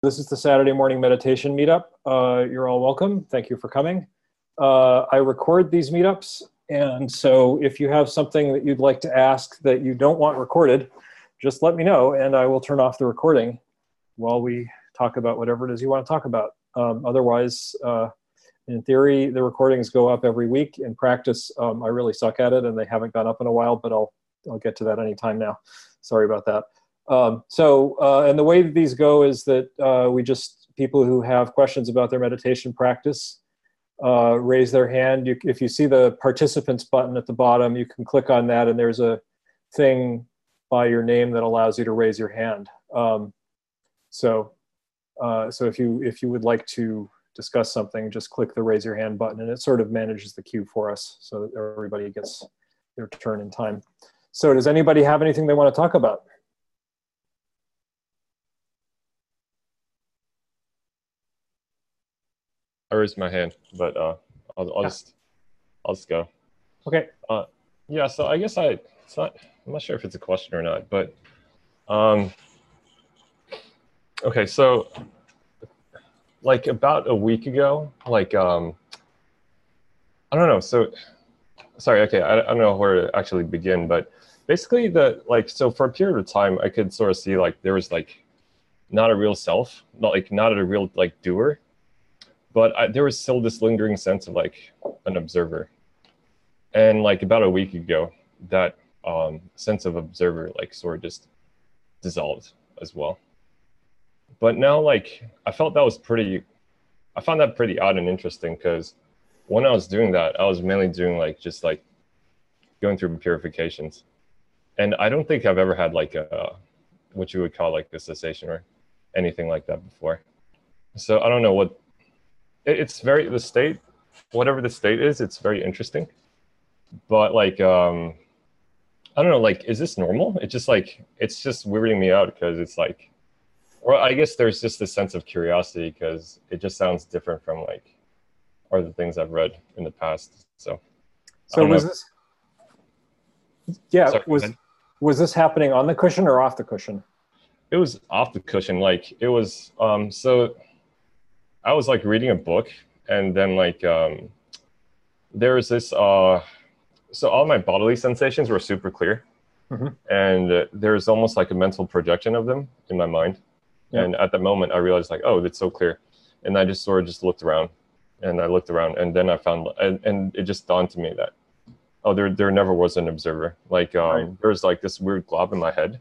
This is the Saturday morning meditation meetup. Uh, you're all welcome. Thank you for coming. Uh, I record these meetups, and so if you have something that you'd like to ask that you don't want recorded, just let me know, and I will turn off the recording while we talk about whatever it is you want to talk about. Um, otherwise, uh, in theory, the recordings go up every week. In practice, um, I really suck at it, and they haven't gone up in a while. But I'll I'll get to that anytime now. Sorry about that. Um, so, uh, and the way that these go is that uh, we just, people who have questions about their meditation practice, uh, raise their hand. You, if you see the participants button at the bottom, you can click on that and there's a thing by your name that allows you to raise your hand. Um, so, uh, so if you, if you would like to discuss something, just click the raise your hand button and it sort of manages the queue for us so that everybody gets their turn in time. So does anybody have anything they want to talk about? I raised my hand, but uh, I'll, I'll Yeah. just I'll just go. Okay. Uh, yeah. So I guess I it's not I'm not sure if it's a question or not, but um, okay. So like about a week ago, like um, I don't know. So sorry. Okay, I, I don't know where to actually begin, but basically the like so for a period of time, I could sort of see like there was like not a real self, not like not a real like doer but I, there was still this lingering sense of like an observer. And like about a week ago that um, sense of observer like sort of just dissolved as well. But now like i felt that was pretty i found that pretty odd and interesting because when i was doing that i was mainly doing like just like going through purifications. And i don't think i've ever had like a what you would call like a cessation or anything like that before. So i don't know what it's very the state whatever the state is it's very interesting but like um i don't know like is this normal it's just like it's just weirding me out because it's like or i guess there's just this sense of curiosity because it just sounds different from like other things i've read in the past so So was know. this? Yeah, Sorry, was was this happening on the cushion or off the cushion? it was off the cushion like it was um so i was like reading a book and then like um there was this uh so all my bodily sensations were super clear Mhm. and uh, there's almost like a mental projection of them in my mind Yeah. and at that moment i realized like oh it's so clear and i just sort of just looked around and i looked around and then i found and, and it just dawned to me that oh there there never was an observer like um Right. there was like this weird glob in my head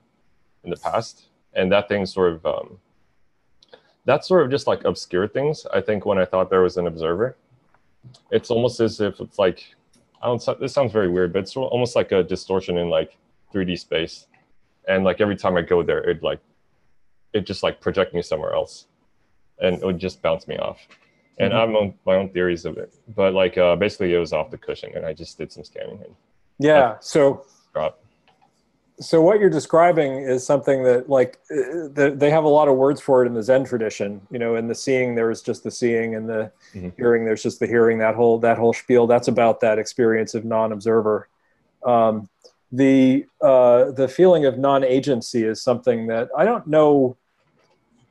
in the past and that thing sort of um, that sort of just like obscure things i think when i thought there was an observer it's almost as if it's like i don't this sounds very weird but it's almost like a distortion in like 3d space and like every time i go there it like it just like project me somewhere else and it would just bounce me off and Mhm. i have my own, theories of it but like uh basically it was off the cushion and i just did some scanning and Yeah. So so what you're describing is something that like uh, they have a lot of words for it in the Zen tradition. You know, in the seeing there's just the seeing, and the Mhm. hearing there's just the hearing. That whole that whole spiel. That's about that experience of non-observer. Um, the uh, the feeling of non-agency is something that I don't know.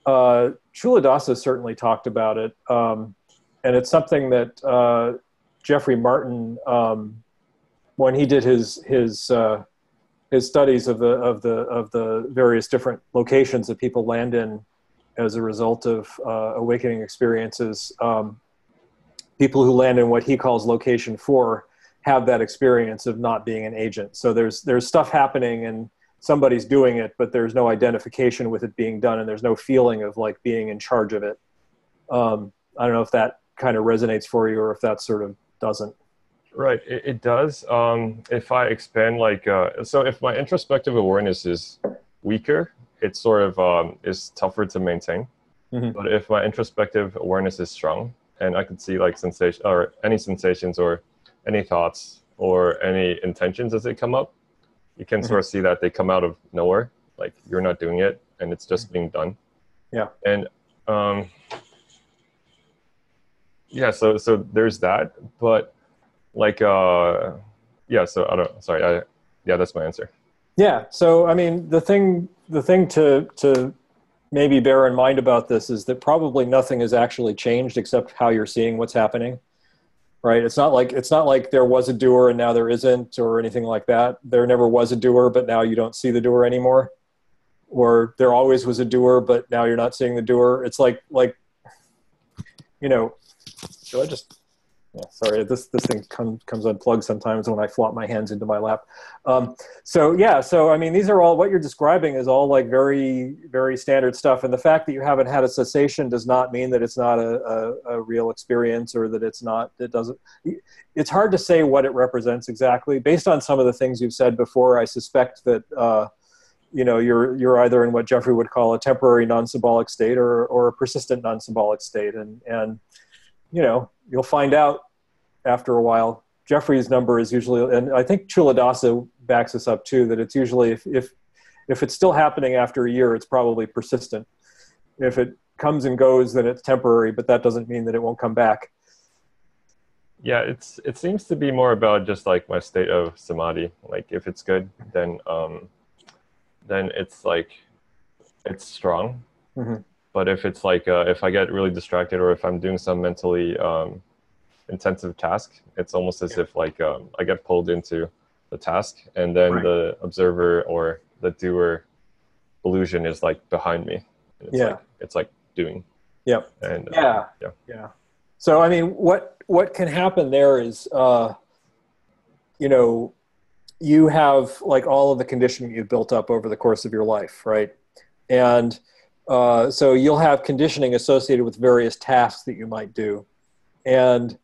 Uh, Culadasa certainly talked about it, um, and it's something that uh, Jeffrey Martin, um, when he did his his uh, his studies of the of the of the various different locations that people land in as a result of uh, awakening experiences. Um, people who land in what he calls location four have that experience of not being an agent. So there's there's stuff happening and somebody's doing it, but there's no identification with it being done, and there's no feeling of like being in charge of it. Um, I don't know if that kind of resonates for you or if that sort of doesn't. Right, it, it does. Um, if I expand, like, uh, so if my introspective awareness is weaker, it sort of um, is tougher to maintain. Mhm. But if my introspective awareness is strong, and I can see like sensation or any sensations or any thoughts or any intentions as they come up, you can sort of see that they come out of nowhere. Like you're not doing it, and it's just being done. Yeah. And um, yeah, so so there's that, but like uh yeah so i don't sorry i yeah that's my answer. Yeah. So I mean, the thing the thing to to maybe bear in mind about this is that probably nothing has actually changed except how you're seeing what's happening right? It's not like it's not like there was a doer and now there isn't or anything like that. There never was a doer but now you don't see the doer anymore. Or there always was a doer but now you're not seeing the doer. It's like like you know should i just yeah, sorry, this this thing come, comes unplugged sometimes when I flop my hands into my lap. Um, so yeah, so I mean, these are all what you're describing is all like very very standard stuff, and the fact that you haven't had a cessation does not mean that it's not a, a, a real experience or that it's not it doesn't. It's hard to say what it represents exactly based on some of the things you've said before. I suspect that. Uh, you know, you're you're either in what Jeffrey would call a temporary non-symbolic state or or a persistent non-symbolic state, and and you know you'll find out after a while. Jeffrey's number is usually, and I think Culadasa backs us up too, that it's usually if, if if it's still happening after a year, it's probably persistent. If it comes and goes, then it's temporary, but that doesn't mean that it won't come back. Yeah, it's it seems to be more about just like my state of samadhi. Like if it's good, then um, then it's like it's strong. Mm-hmm. But if it's like uh, if I get really distracted or if I'm doing some mentally um, intensive task, it's almost as if like um, I get pulled into the task, and then right. the observer or the doer illusion is like behind me. It's yeah, like, it's like doing. Yep. And uh, yeah, yeah, yeah. So I mean, what what can happen there is, uh, you know, you have like all of the conditioning you've built up over the course of your life, right? And uh, so you'll have conditioning associated with various tasks that you might do, and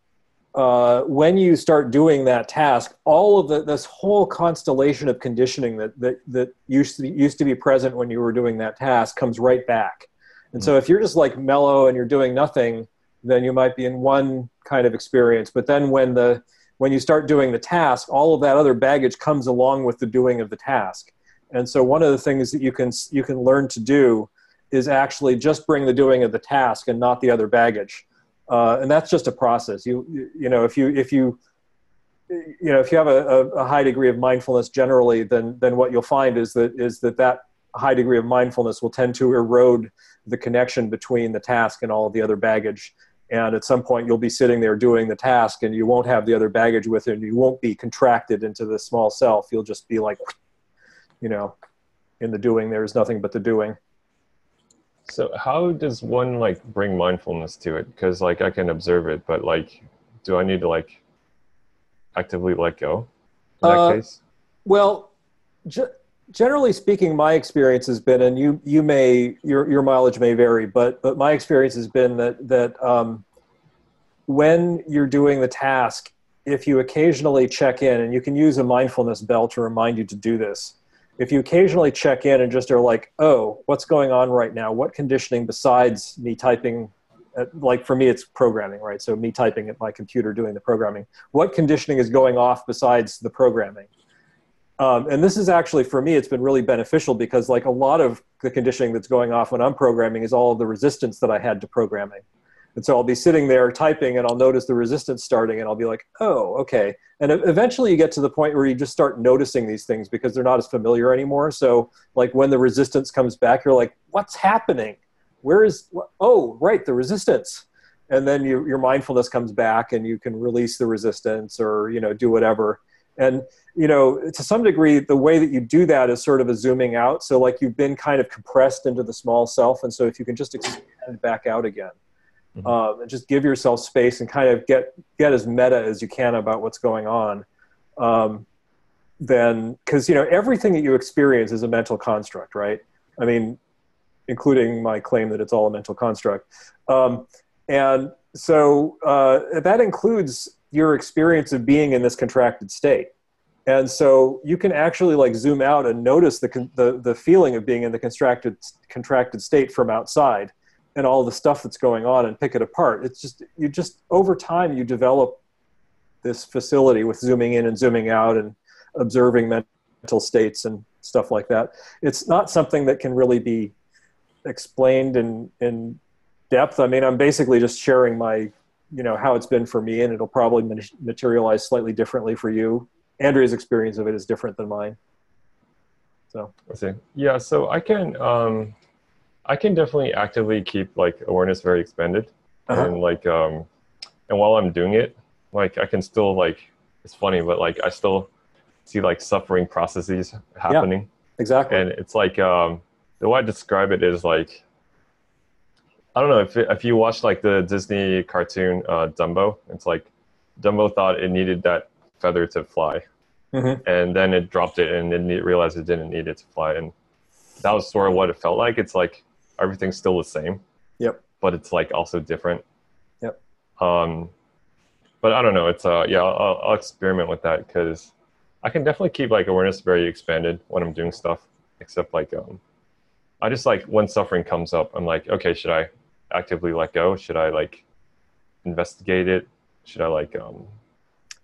uh, when you start doing that task, all of the, this whole constellation of conditioning that, that, that used, to be, used to be present when you were doing that task comes right back. And so if you're just like mellow and you're doing nothing, then you might be in one kind of experience. But then when, the, when you start doing the task, all of that other baggage comes along with the doing of the task. And so one of the things that you can, you can learn to do is actually just bring the doing of the task and not the other baggage uh, and that's just a process. You you know if you if you you know if you have a, a, high degree of mindfulness generally, then then what you'll find is that is that that high degree of mindfulness will tend to erode the connection between the task and all the other baggage. And at some point, you'll be sitting there doing the task, and you won't have the other baggage with it, and you won't be contracted into the small self. You'll just be like, you know, in the doing. There's nothing but the doing. So how does one like bring mindfulness to it? Because like I can observe it, but like, do I need to like actively let go in that uh, case? Well, ge- generally speaking, my experience has been, and you you may your your mileage may vary, but but my experience has been that that um, when you're doing the task, if you occasionally check in, and you can use a mindfulness bell to remind you to do this if you occasionally check in and just are like, oh, what's going on right now? What conditioning besides me typing? At, like for me, it's programming, right? So me typing at my computer doing the programming. What conditioning is going off besides the programming? Um, and this is actually for me, it's been really beneficial because like a lot of the conditioning that's going off when I'm programming is all the resistance that I had to programming. And so I'll be sitting there typing and I'll notice the resistance starting and I'll be like, oh, okay. And eventually you get to the point where you just start noticing these things because they're not as familiar anymore. So, like when the resistance comes back, you're like, what's happening? Where is, oh, right, the resistance. And then you, your mindfulness comes back and you can release the resistance or, you know, do whatever. And, you know, to some degree, the way that you do that is sort of a zooming out. So, like you've been kind of compressed into the small self. And so if you can just expand back out again mm-hmm. um, and just give yourself space and kind of get get as meta as you can about what's going on. Um, then because you know everything that you experience is a mental construct right? I mean including my claim that it's all a mental construct. Um, and so uh, that includes your experience of being in this contracted state. And so you can actually like zoom out and notice the, the, the feeling of being in the contracted contracted state from outside and all the stuff that's going on and pick it apart. It's just you just over time you develop this facility with zooming in and zooming out and observing mental states and stuff like that. It's not something that can really be explained in in depth. I mean, I'm basically just sharing my you know how it's been for me, and it'll probably materialize slightly differently for you. Andrea's experience of it is different than mine. So I see. Yeah, so I can. Um I can definitely actively keep like awareness very expanded, Uh-huh. and like um, and while I'm doing it, like I can still like it's funny, but like I still see like suffering processes happening, Yeah, Exactly. and it's like um, the way I describe it is like I don't know if if you watch like the Disney cartoon uh, Dumbo, it's like Dumbo thought it needed that feather to fly, Mhm. and then it dropped it and then it realized it didn't need it to fly, and that was sort of what it felt like. It's like everything's still the same, Yep. but it's like also different. Yep. Um, but I don't know. It's uh yeah, I'll, I'll experiment with that because I can definitely keep like awareness very expanded when I'm doing stuff. Except like um, I just like when suffering comes up, I'm like, okay, should I actively let go? Should I like investigate it? Should I like um,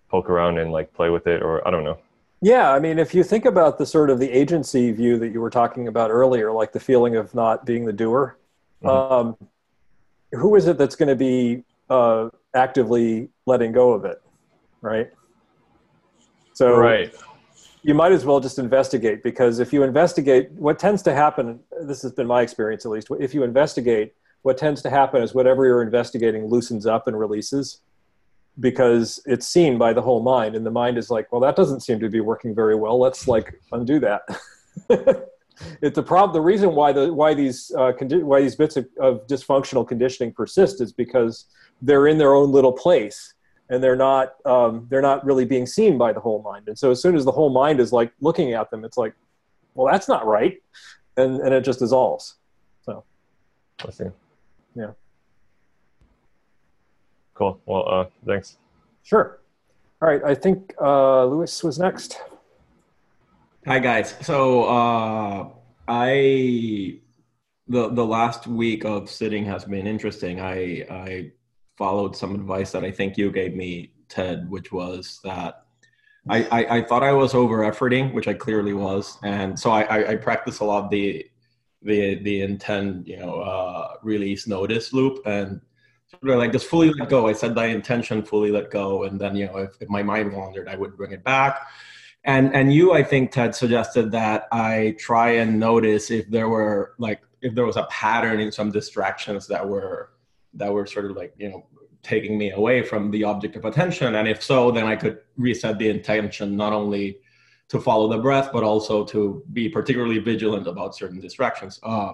poke around and like play with it, or I don't know. Yeah, I mean, if you think about the sort of the agency view that you were talking about earlier, like the feeling of not being the doer, Mhm. um, who is it that's going to be uh, actively letting go of it, right? So right. you might as well just investigate because if you investigate, what tends to happen, this has been my experience at least, if you investigate, what tends to happen is whatever you're investigating loosens up and releases because it's seen by the whole mind and the mind is like well that doesn't seem to be working very well let's like undo that it's the problem the reason why the why these uh, condi- why these bits of, of dysfunctional conditioning persist is because they're in their own little place and they're not um, they're not really being seen by the whole mind and so as soon as the whole mind is like looking at them it's like well that's not right and and it just dissolves So, I see. Yeah. Cool. Well, uh, thanks. sure all right i think uh, lewis was next Hi guys. So uh, I the the last week of sitting has been interesting. I I followed some advice that I think you gave me, Ted, which was that I I, I thought I was over efforting, which I clearly was, and so I I, I practiced a lot the the the intent you know uh, release notice loop and sort of like just fully let go. I said my intention, fully let go, and then you know if, if my mind wandered, I would bring it back. And and you i think ted suggested that i try and notice if there were like if there was a pattern in some distractions that were that were sort of like you know taking me away from the object of attention. And if so then i could reset the intention not only to follow the breath but also to be particularly vigilant about certain distractions. Uh,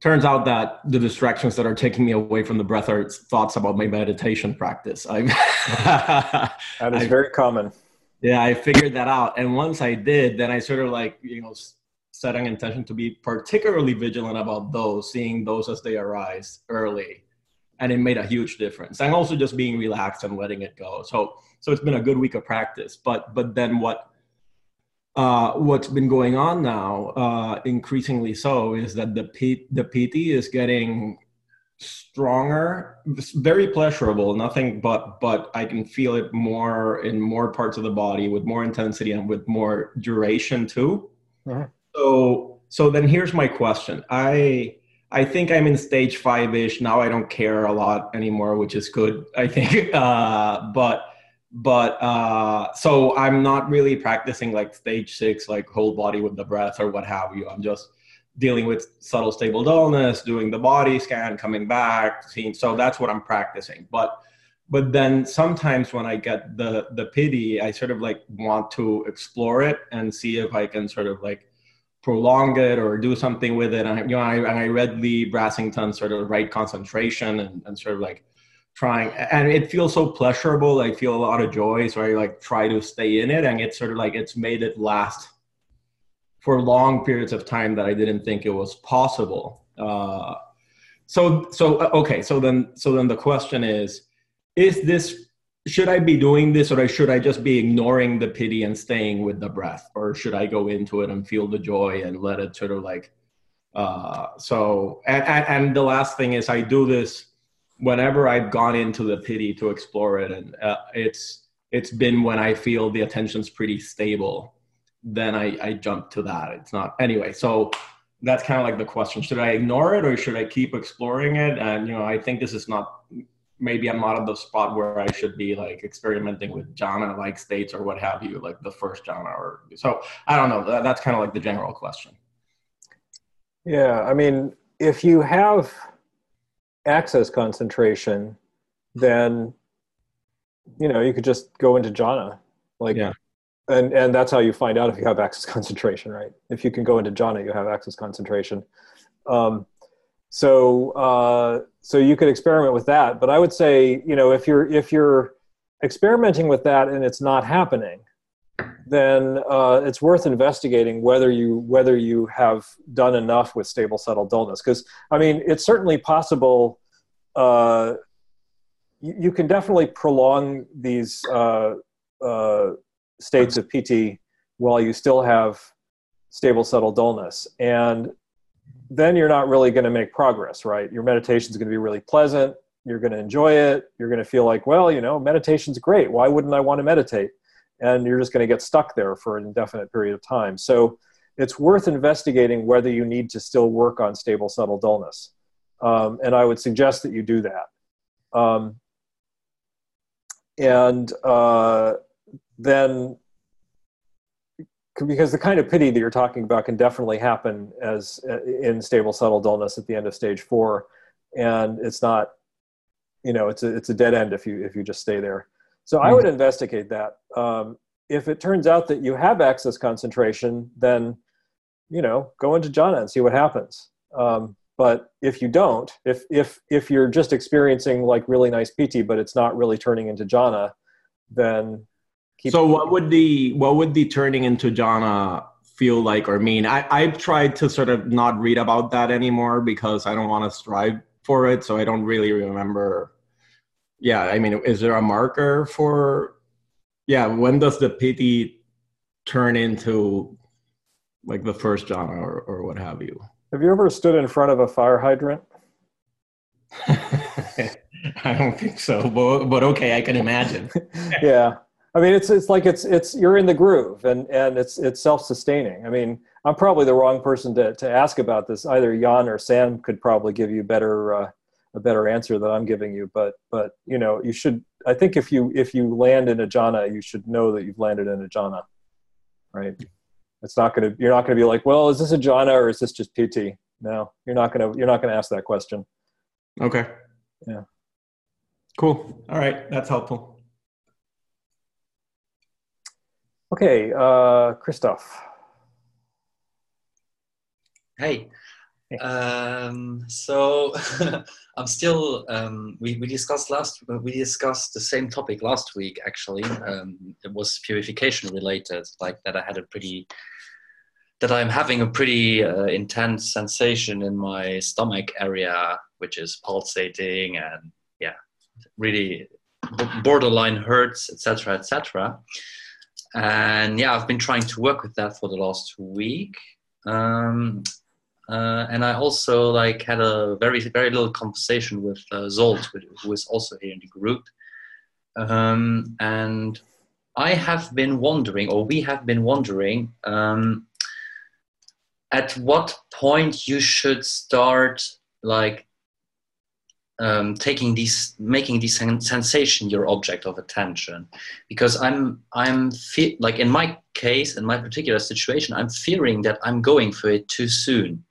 turns out that the distractions that are taking me away from the breath are thoughts about my meditation practice i that is I- very common yeah, I figured that out. And once I did, then I sort of like, you know, s- set an intention to be particularly vigilant about those, seeing those as they arise early. And it made a huge difference. And also just being relaxed and letting it go. So so it's been a good week of practice. But but then what uh, what's been going on now, uh, increasingly so, is that the P- the piti is getting stronger it's very pleasurable nothing but but i can feel it more in more parts of the body with more intensity and with more duration too. Mhm. so so then here's my question. I i think i'm in stage five-ish. Now i don't care a lot anymore which is good i think. Uh but but uh so i'm not really practicing like stage six like whole body with the breath or what have you i'm just dealing with subtle stable dullness, doing the body scan, coming back, seeing. So that's what I'm practicing. But but then sometimes when I get the the piti, I sort of like want to explore it and see if I can sort of like prolong it or do something with it. And I, you know, I, and I read Leigh Brasington sort of right concentration and, and sort of like trying and it feels so pleasurable i feel a lot of joy so i like try to stay in it and it's sort of like it's made it last for long periods of time that I didn't think it was possible. Uh, so so uh, okay, so then so then the question is, is this should I be doing this or should I just be ignoring the piti and staying with the breath, or should I go into it and feel the joy and let it sort of like uh, so and, and and the last thing is I do this whenever I've gone into the piti to explore it, and uh, it's it's been when I feel the attention's pretty stable then I, I jump to that. It's not anyway. So that's kind of like the question: Should I ignore it or should I keep exploring it? And you know, I think this is not. Maybe I'm not at the spot where I should be like experimenting with jhana like states or what have you, like the first jhana or so. I don't know. That, that's kind of like the general question. Yeah, I mean, if you have access concentration, then you know you could just go into jhana, like, Yeah. and and that's how you find out if you have access concentration, right? If you can go into jhana, you have access concentration. Um, so uh, so you could experiment with that, but I would say you know if you're if you're experimenting with that and it's not happening, then uh, it's worth investigating whether you whether you have done enough with stable settled dullness. Because I mean, it's certainly possible. Uh, you, you can definitely prolong these uh, uh, states of piti while you still have stable settled dullness, and then you're not really going to make progress, right? Your meditation is going to be really pleasant. You're going to enjoy it. You're going to feel like, well, you know, meditation's great. Why wouldn't I want to meditate? And you're just going to get stuck there for an indefinite period of time. So it's worth investigating whether you need to still work on stable subtle dullness. Um, and I would suggest that you do that. Um, and uh, then, because the kind of piti that you're talking about can definitely happen as uh, in stable subtle dullness at the end of stage four, and it's not, you know, it's a it's a dead end if you if you just stay there. So I would investigate that. Um, if it turns out that you have access concentration, then you know go into jhana and see what happens. Um, but if you don't, if if if you're just experiencing like really nice piti, but it's not really turning into jhana, then keep. So what would the what would the turning into jhana feel like or mean? I I've tried to sort of not read about that anymore because I don't want to strive for it, so I don't really remember yeah i mean is there a marker for yeah when does the piti turn into like the first jhana or, or what have you? Have you ever stood in front of a fire hydrant? i don't think so but, but okay i can imagine. Yeah i mean it's it's like it's it's you're in the groove and and it's it's self-sustaining. I mean i'm probably the wrong person to to ask about this. Either jan or sam could probably give you better uh, a better answer that I'm giving you, but but you know you should. I think if you if you land in a jhana, you should know that you've landed in a jhana, right? It's not gonna. You're not gonna be like, well, is this a jhana or is this just piti? No, you're not gonna. You're not gonna ask that question. Okay. Yeah. Cool. All right, that's helpful. Okay, uh, Christoph. Hey. Um, so I'm still. Um, we we discussed last. We discussed the same topic last week. Actually, um, it was purification related. Like that, I had a pretty. That I'm having a pretty uh, intense sensation in my stomach area, which is pulsating and yeah, really borderline hurts, etc., etc. And yeah, I've been trying to work with that for the last week. Um, uh, and I also like had a very very little conversation with uh, Zolt, who is also here in the group. Um, and I have been wondering, or we have been wondering, um, at what point you should start like um, taking these, making this sensation your object of attention, because I'm I'm fe- like in my case, in my particular situation, I'm fearing that I'm going for it too soon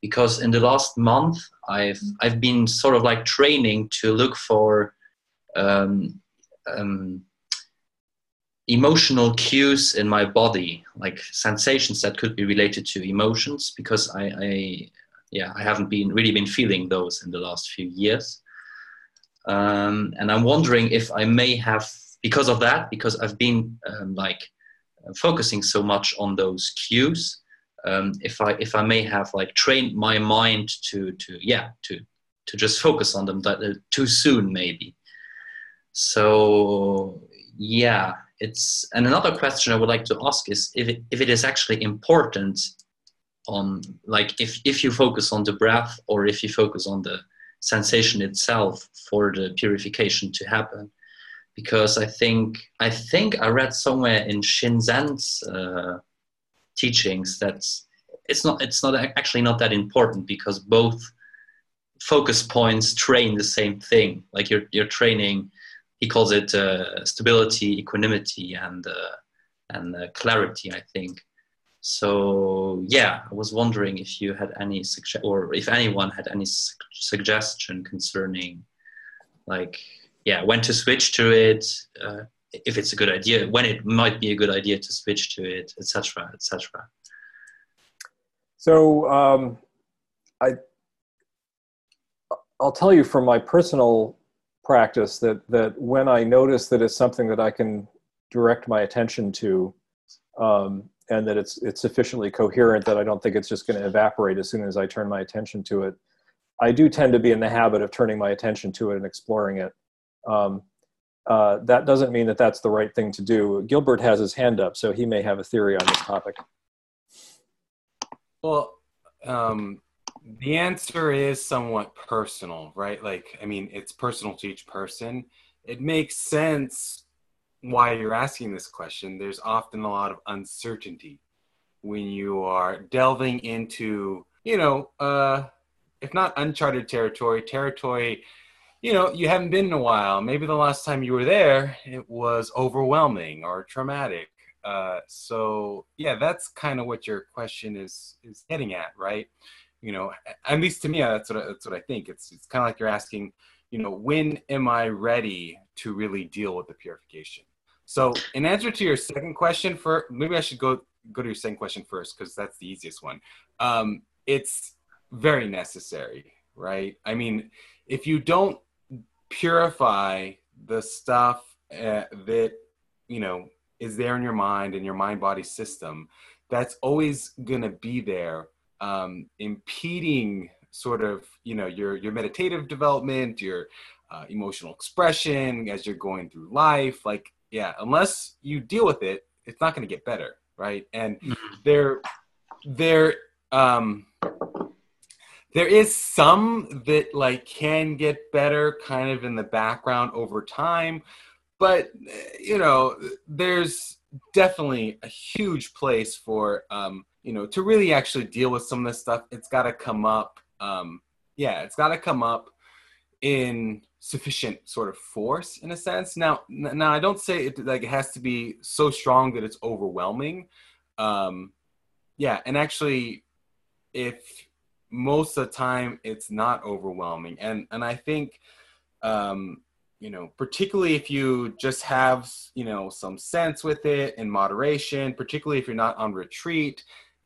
because in the last month I've I've been sort of like training to look for um, um, emotional cues in my body, like sensations that could be related to emotions, because I, I yeah I haven't been really been feeling those in the last few years, um, and I'm wondering if I may have because of that because I've been um, like focusing so much on those cues um, if I if I may have like trained my mind to to yeah to to just focus on them that, uh, too soon maybe. So yeah, it's and another question I would like to ask is if it, if it is actually important on like if if you focus on the breath or if you focus on the sensation itself for the purification to happen because I think I think I read somewhere in Shinzen's uh, teachings that it's not it's not actually not that important because both focus points train the same thing. Like you're you're training he calls it uh, stability equanimity and uh, and uh, clarity i think. So yeah, I was wondering if you had any suggest or if anyone had any su- suggestion concerning, like, yeah, when to switch to it, uh, if it's a good idea, when it might be a good idea to switch to it, etc., etc. So um, I, I'll tell you from my personal practice that that when I notice that it's something that I can direct my attention to, um, and that it's it's sufficiently coherent that I don't think it's just going to evaporate as soon as I turn my attention to it. I do tend to be in the habit of turning my attention to it and exploring it. Um, uh, that doesn't mean that that's the right thing to do. Gilbert has his hand up, so he may have a theory on this topic. Well, um, the answer is somewhat personal, right? Like, I mean, it's personal to each person. It makes sense why you're asking this question. There's often a lot of uncertainty when you are delving into, you know, uh, if not uncharted territory, territory, you know, you haven't been in a while. Maybe the last time you were there, it was overwhelming or traumatic. Uh, so yeah, that's kind of what your question is is getting at, right? You know, at least to me, that's what I, that's what I think. It's it's kind of like you're asking, you know, when am I ready to really deal with the purification? So, in answer to your second question, for maybe I should go go to your second question first because that's the easiest one. Um, it's very necessary, right? I mean, if you don't purify the stuff uh, that you know is there in your mind and your mind body system that's always going to be there um, impeding sort of you know your your meditative development your uh, emotional expression as you're going through life like yeah unless you deal with it it's not going to get better right and mm-hmm. there there um there is some that like can get better kind of in the background over time but you know there's definitely a huge place for um, you know to really actually deal with some of this stuff. It's got to come up um, yeah it's got to come up in sufficient sort of force in a sense. Now now i don't say it like it has to be so strong that it's overwhelming um yeah and actually if most of the time it's not overwhelming and and i think um you know, particularly if you just have, you know, some sense with it in moderation, particularly if you're not on retreat,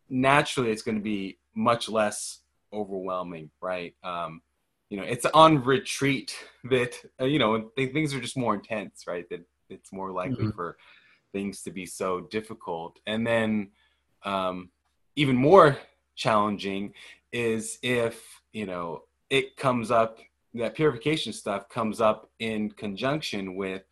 naturally it's going to be much less overwhelming, right? Um, you know, it's on retreat that, uh, you know, th- things are just more intense, right? That it's more likely mm-hmm. for things to be so difficult. And then, um, even more challenging is if, you know, it comes up that purification stuff comes up in conjunction with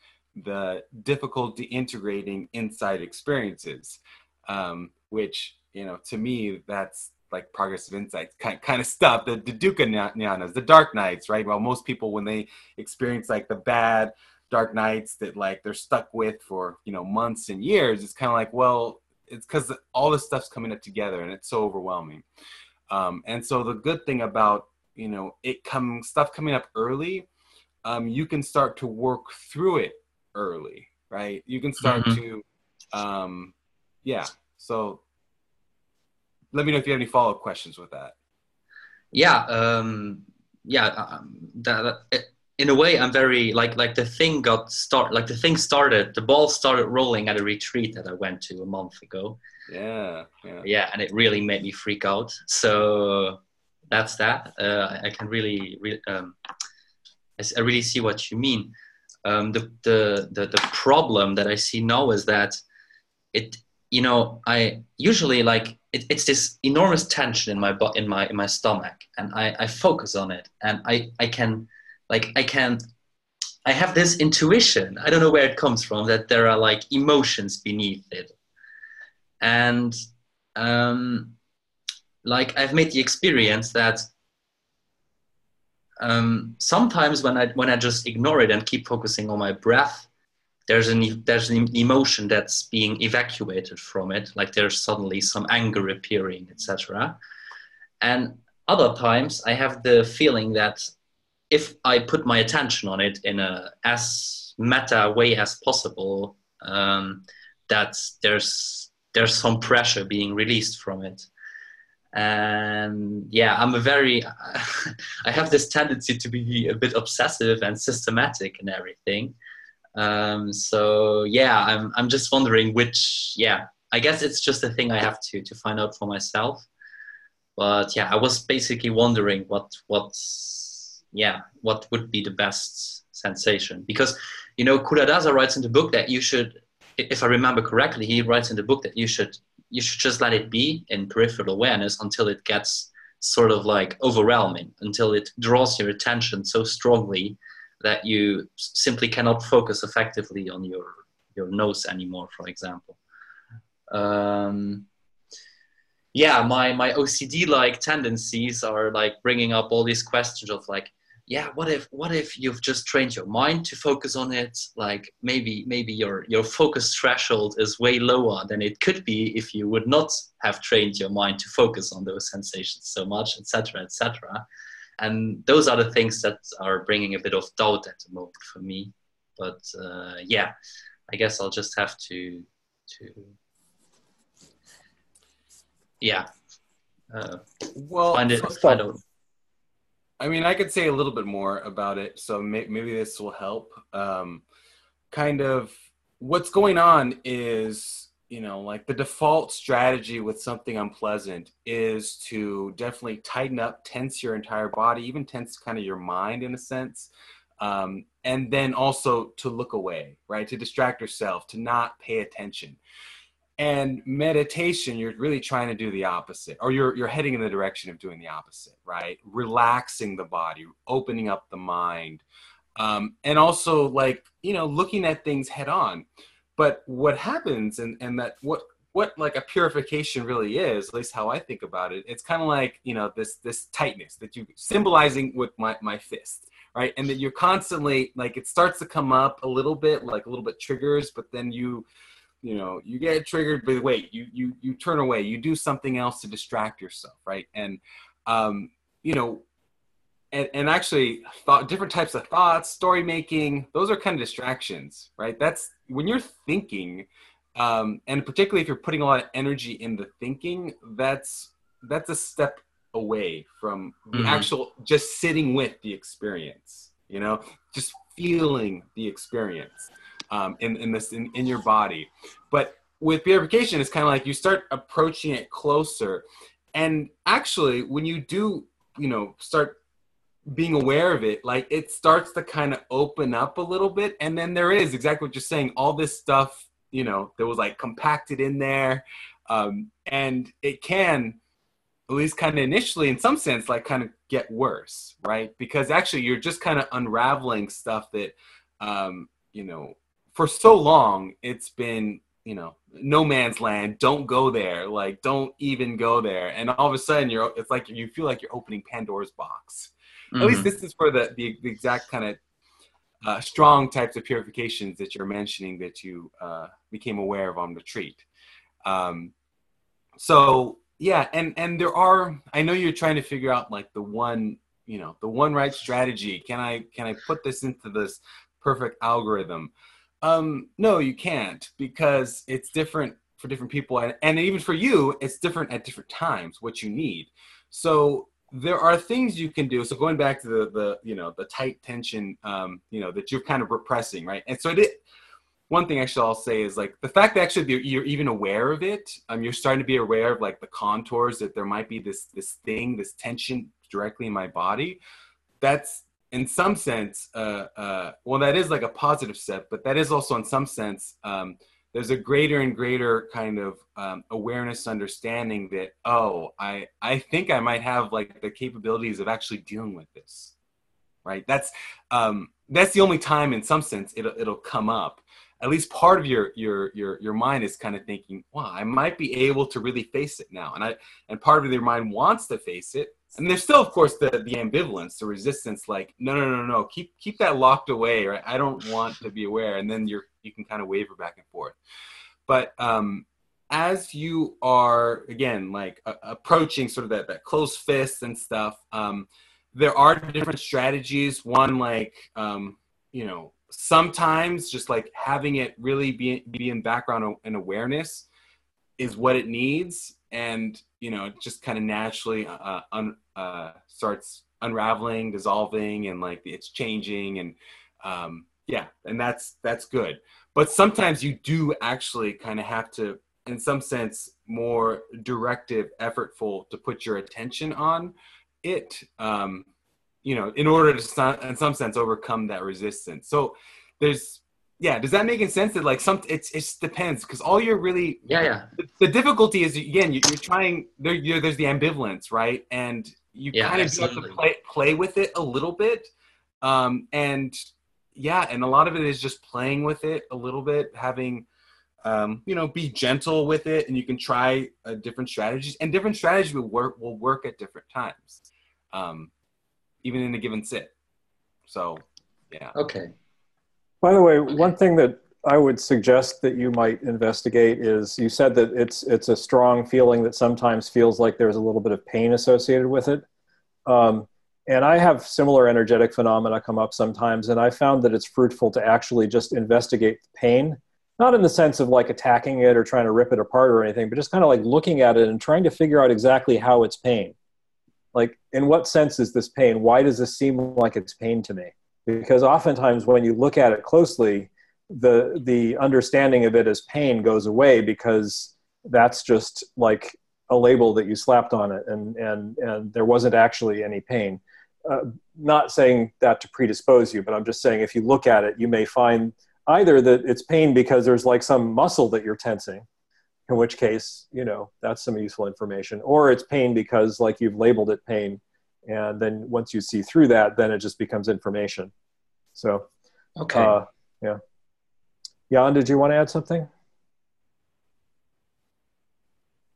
the difficulty integrating inside experiences, um, which, you know, to me, that's like progressive insights kind, kind of stuff, the, the dukkha jnanas, the dark nights, right? Well, most people, when they experience like the bad dark nights that like they're stuck with for, you know, months and years, it's kind of like, well, it's because all this stuff's coming up together and it's so overwhelming. Um, and so the good thing about you know it come stuff coming up early um, you can start to work through it early right you can start mm-hmm. to um, yeah so let me know if you have any follow-up questions with that yeah um, yeah um, that, that, in a way i'm very like like the thing got start like the thing started the ball started rolling at a retreat that i went to a month ago yeah yeah, yeah and it really made me freak out so that's that. Uh, I can really, really um, I really see what you mean. Um, the, the, the, the problem that I see now is that it, you know, I usually like it, it's this enormous tension in my butt, in my in my stomach, and I, I focus on it, and I I can like I can I have this intuition. I don't know where it comes from that there are like emotions beneath it, and um, like I've made the experience that um, sometimes when I when I just ignore it and keep focusing on my breath, there's an there's an emotion that's being evacuated from it. Like there's suddenly some anger appearing, etc. And other times I have the feeling that if I put my attention on it in a as meta way as possible, um, that there's there's some pressure being released from it. And yeah i'm a very i have this tendency to be a bit obsessive and systematic and everything. Um, so yeah i'm i'm just wondering which yeah i guess it's just a thing i have to to find out for myself. But yeah i was basically wondering what what's yeah what would be the best sensation? Because you know Culadasa writes in the book that you should if i remember correctly he writes in the book that you should you should just let it be in peripheral awareness until it gets sort of like overwhelming until it draws your attention so strongly that you simply cannot focus effectively on your your nose anymore for example. Um, yeah my my ocd like tendencies are like bringing up all these questions of like yeah what if what if you've just trained your mind to focus on it? Like maybe maybe your your focus threshold is way lower than it could be if you would not have trained your mind to focus on those sensations so much etc etc and those are the things that are bringing a bit of doubt at the moment for me. But uh, yeah i guess i'll just have to to yeah uh, well find it. find out I mean, I could say a little bit more about it, so may- maybe this will help. Um, kind of what's going on is, you know, like the default strategy with something unpleasant is to definitely tighten up, tense your entire body, even tense kind of your mind in a sense. Um, and then also to look away, right? To distract yourself, to not pay attention and meditation you're really trying to do the opposite or you're you're heading in the direction of doing the opposite right? Relaxing the body opening up the mind um, and also like you know looking at things head on. But what happens and and that what what like a purification really is at least how i think about it it's kind of like you know this this tightness that you symbolizing with my my fist right? And that you're constantly like it starts to come up a little bit like a little bit triggers but then you you know you get triggered but wait you you you turn away. You do something else to distract yourself right? And um you know and, and actually thought different types of thoughts story making those are kind of distractions right? That's when you're thinking um, and particularly if you're putting a lot of energy in the thinking that's that's a step away from the mm-hmm. actual just sitting with the experience you know just feeling the experience um, in, in this in, in your body. But with purification, it's kind of like you start approaching it closer. And actually, when you do, you know, start being aware of it, like it starts to kind of open up a little bit. And then there is exactly what you're saying, all this stuff, you know, that was like compacted in there. Um, and it can, at least kind of initially, in some sense, like kind of get worse, right? Because actually, you're just kind of unraveling stuff that, um, you know, for so long it's been you know no man's land. Don't go there. Like don't even go there. And all of a sudden you're it's like you feel like you're opening pandora's box. Mm-hmm. at least mm-hmm. this is for the the, the exact kind of uh, strong types of purifications that you're mentioning that you uh, became aware of on retreat um, so yeah and and there are i know you're trying to figure out like the one you know the one right strategy. Can i can i put this into this perfect algorithm um, no, you can't because it's different for different people, and, and even for you, it's different at different times what you need. So there are things you can do. So going back to the the you know the tight tension, um, you know that you're kind of repressing, right? And so it. One thing actually I'll say is like the fact that actually you're, you're even aware of it. Um, you're starting to be aware of like the contours that there might be this this thing, this tension directly in my body. That's in some sense, uh, uh, well, that is like a positive step, but that is also in some sense, um, there's a greater and greater kind of um, awareness, understanding that oh, I I think I might have like the capabilities of actually dealing with this, right? That's um, that's the only time, in some sense, it'll it'll come up. At least part of your your your your mind is kind of thinking, wow, I might be able to really face it now, and I and part of your mind wants to face it, and there's still of course the the ambivalence the resistance like no no no no keep keep that locked away right? I don't want to be aware. And then you're you can kind of waver back and forth. But um as you are again like uh, approaching sort of that that close fist and stuff um there are different strategies. One like um you know sometimes just like having it really be, be in background and awareness is what it needs, and you know, it just kind of naturally uh, un, uh, starts unraveling, dissolving, and like it's changing, and um, yeah, and that's that's good. But sometimes you do actually kind of have to, in some sense, more directive, effortful to put your attention on it. Um, you know, in order to, in some sense, overcome that resistance. So there's yeah does that make sense that like some it's it depends because all you're really yeah yeah. The, the difficulty is again you, are trying there you're, there's the ambivalence right? And you yeah, kind of have to play play with it a little bit um and yeah and a lot of it is just playing with it a little bit having um you know be gentle with it and you can try uh, different strategies and different strategies will work will work at different times um even in a given sit. So yeah. Okay by the way, one thing that I would suggest that you might investigate is you said that it's it's a strong feeling that sometimes feels like there's a little bit of pain associated with it. Um, and I have similar energetic phenomena come up sometimes, and I found that it's fruitful to actually just investigate the pain, not in the sense of like attacking it or trying to rip it apart or anything, but just kind of like looking at it and trying to figure out exactly how it's pain. Like, in what sense is this pain? Why does this seem like it's pain to me? Because oftentimes when you look at it closely the the understanding of it as pain goes away because that's just like a label that you slapped on it and and and there wasn't actually any pain. Uh, not saying that to predispose you but i'm just saying if you look at it you may find either that it's pain because there's like some muscle that you're tensing in which case you know that's some useful information or it's pain because like you've labeled it pain and then once you see through that then it just becomes information. So okay. uh, yeah. Jan did you want to add something?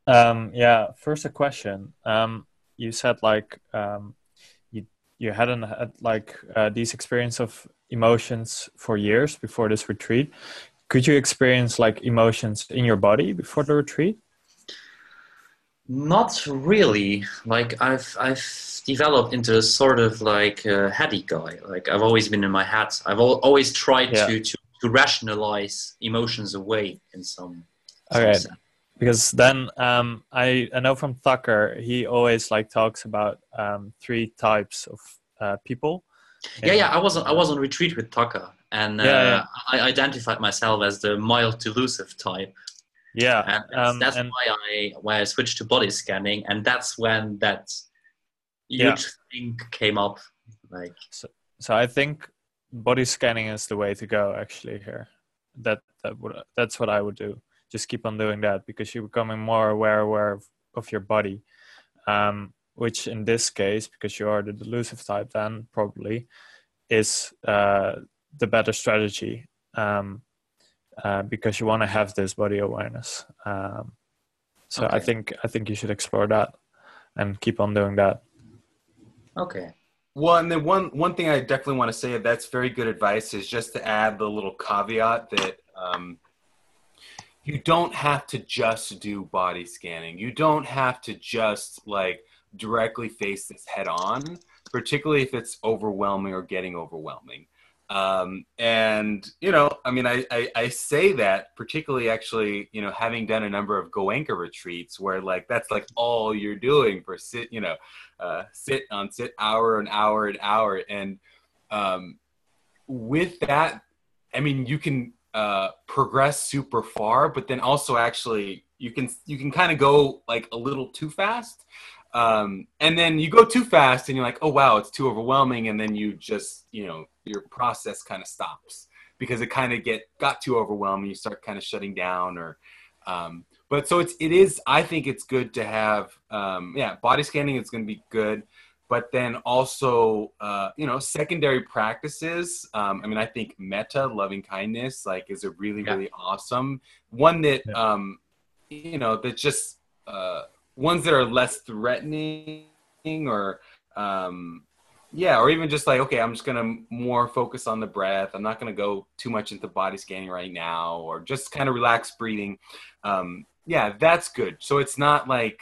Um, yeah first a question. Um, you said like um, you you hadn't had like uh, these experience of emotions for years before this retreat. Could you experience like emotions in your body before the retreat? Not really. Like I've I've developed into a sort of like a heady guy. Like I've always been in my head. I've al- always tried yeah. to, to to rationalize emotions away in some. Okay. Some because then um, I I know from Tucker he always like talks about um, three types of uh, people. Yeah, yeah. I wasn't I was on retreat with Tucker, and uh, yeah, yeah. I identified myself as the mild delusive type. Yeah, and that's, um, that's and why I why I switched to body scanning, and that's when that huge yeah. thing came up. Like, so, so I think body scanning is the way to go. Actually, here, that that would that's what I would do. Just keep on doing that because you're becoming more aware aware of, of your body. Um, which in this case, because you are the delusive type, then probably is uh, the better strategy. Um, uh, because you want to have this body awareness. Um, so okay. I think I think you should explore that and keep on doing that. Okay. Well, and then one one thing I definitely want to say that's very good advice is just to add the little caveat that um, you don't have to just do body scanning. You don't have to just like directly face this head on, particularly if it's overwhelming or getting overwhelming. Um, and you know, I mean, I, I, I say that particularly actually, you know, having done a number of Goenka retreats where like that's like all you're doing for sit, you know, uh, sit on sit hour and hour and hour, and um, with that, I mean, you can uh, progress super far, but then also actually you can you can kind of go like a little too fast. Um, and then you go too fast and you're like, oh wow, it's too overwhelming, and then you just you know your process kind of stops because it kind of get got too overwhelming. You start kind of shutting down or. Um, but so it's it is I think it's good to have um, yeah body scanning is going to be good, but then also uh, you know secondary practices. Um, I mean I think metta loving kindness like is a really yeah. really awesome one that yeah. um, you know that just uh, ones that are less threatening or um, yeah or even just like okay i'm just gonna more focus on the breath. I'm not gonna go too much into body scanning right now or just kind of relax breathing. Um, yeah that's good. So it's not like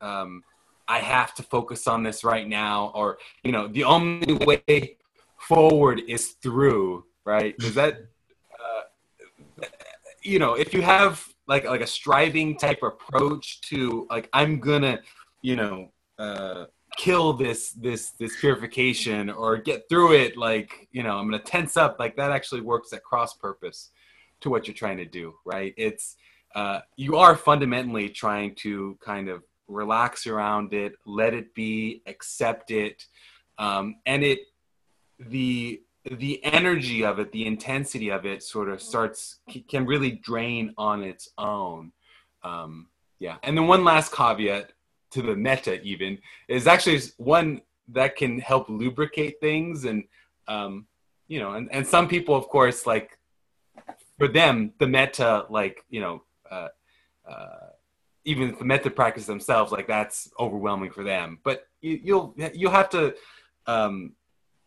um, i have to focus on this right now or you know the only way forward is through right? Is that you know, if you have like like a striving type approach to like I'm gonna, you know, uh, kill this this this purification or get through it, like you know, I'm gonna tense up. Like that actually works at cross purpose to what you're trying to do, right? It's uh, you are fundamentally trying to kind of relax around it, let it be, accept it, um, and it the the energy of it, the intensity of it, sort of starts can really drain on its own. Um, yeah, and then one last caveat to the metta even is actually one that can help lubricate things and um, you know and, and some people of course like for them the metta like you know uh, uh, even the metta practice themselves like that's overwhelming for them but you, you'll you'll have to um,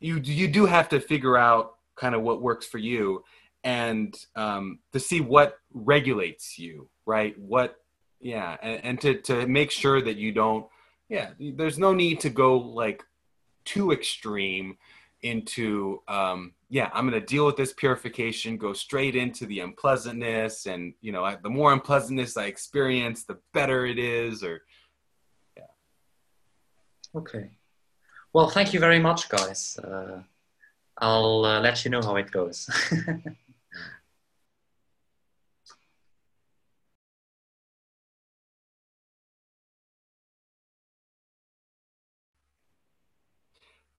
you you do have to figure out kind of what works for you and um, to see what regulates you right? What yeah and, and to to make sure that you don't yeah there's no need to go like too extreme into um yeah i'm going to deal with this purification go straight into the unpleasantness and you know I, the more unpleasantness i experience the better it is or yeah. Okay well, thank you very much, guys. Uh, I'll uh, let you know how it goes.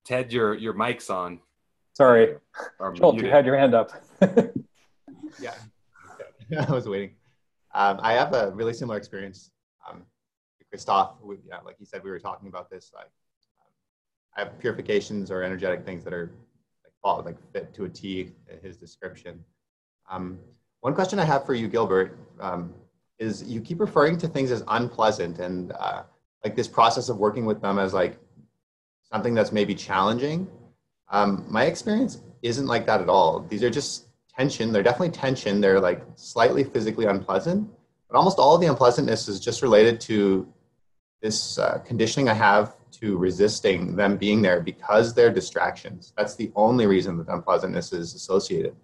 Ted, your your mic's on. Sorry, Joel, you had your hand up. yeah, I was waiting. Um, I have a really similar experience. Um, Christoph, we, yeah, like he said, we were talking about this. Like I have purifications or energetic things that are like, like fit to a T his description. Um, one question I have for you, Gilbert, um, is you keep referring to things as unpleasant and uh, like this process of working with them as like something that's maybe challenging. Um, my experience isn't like that at all. These are just tension. They're definitely tension. They're like slightly physically unpleasant, but almost all of the unpleasantness is just related to this uh, conditioning I have to resisting them being there because they're distractions. That's the only reason that unpleasantness is associated.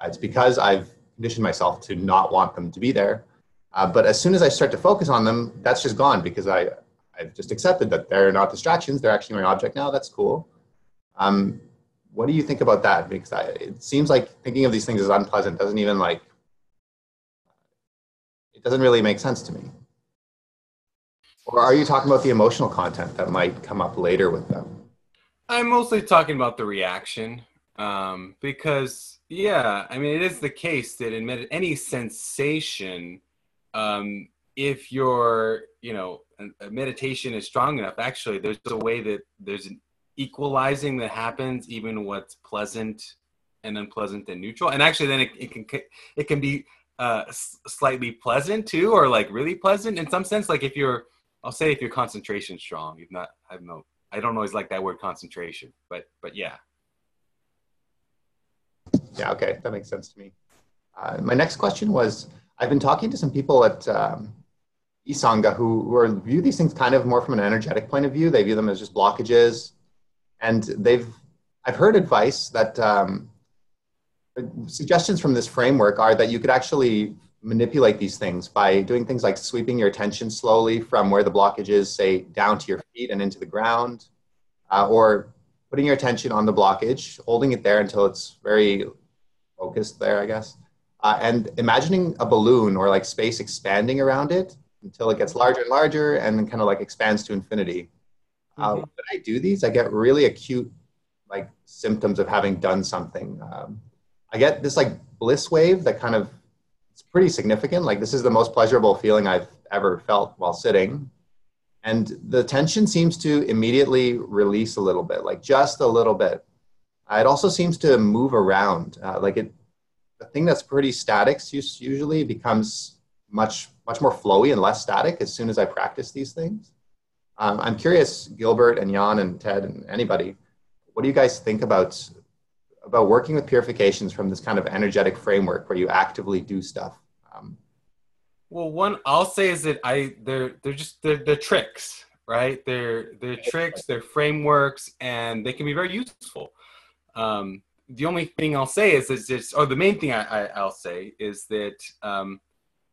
Uh, it's because I've conditioned myself to not want them to be there. Uh, but as soon as I start to focus on them, that's just gone because I, I've just accepted that they're not distractions. They're actually my object now. That's cool. Um, what do you think about that? Because I, it seems like thinking of these things as unpleasant doesn't even like, it doesn't really make sense to me. Or are you talking about the emotional content that might come up later with them? I'm mostly talking about the reaction um, because, yeah, I mean, it is the case that in med- any sensation, um, if your, you know, meditation is strong enough, actually, there's a way that there's an equalizing that happens, even what's pleasant and unpleasant and neutral. And actually, then it, it can it can be uh, slightly pleasant too, or like really pleasant in some sense. Like if you're I'll say if your concentration's strong. If not, I don't know. I don't always like that word concentration, but but yeah. Yeah. Okay, that makes sense to me. Uh, my next question was: I've been talking to some people at um, Isanga who, who are, view these things kind of more from an energetic point of view. They view them as just blockages, and they've I've heard advice that um, suggestions from this framework are that you could actually manipulate these things by doing things like sweeping your attention slowly from where the blockage is, say, down to your feet and into the ground, uh, or putting your attention on the blockage, holding it there until it's very focused there, I guess, uh, and imagining a balloon or like space expanding around it until it gets larger and larger and then kind of like expands to infinity. Uh, mm-hmm. when I do these, I get really acute like symptoms of having done something. Um, I get this like bliss wave that kind of it's pretty significant. Like this is the most pleasurable feeling I've ever felt while sitting. And the tension seems to immediately release a little bit, like just a little bit. Uh, it also seems to move around. Uh, like it, the thing that's pretty static usually becomes much much more flowy and less static as soon as I practice these things. Um, I'm curious, Gilbert and Jan and Ted and anybody, what do you guys think about about working with purifications from this kind of energetic framework where you actively do stuff? Um, well, one I'll say is that I they're they're just they're, they're tricks, right? They're they're tricks, they're frameworks, and they can be very useful. Um, the only thing I'll say is, is just, or the main thing I, I, will say is that um,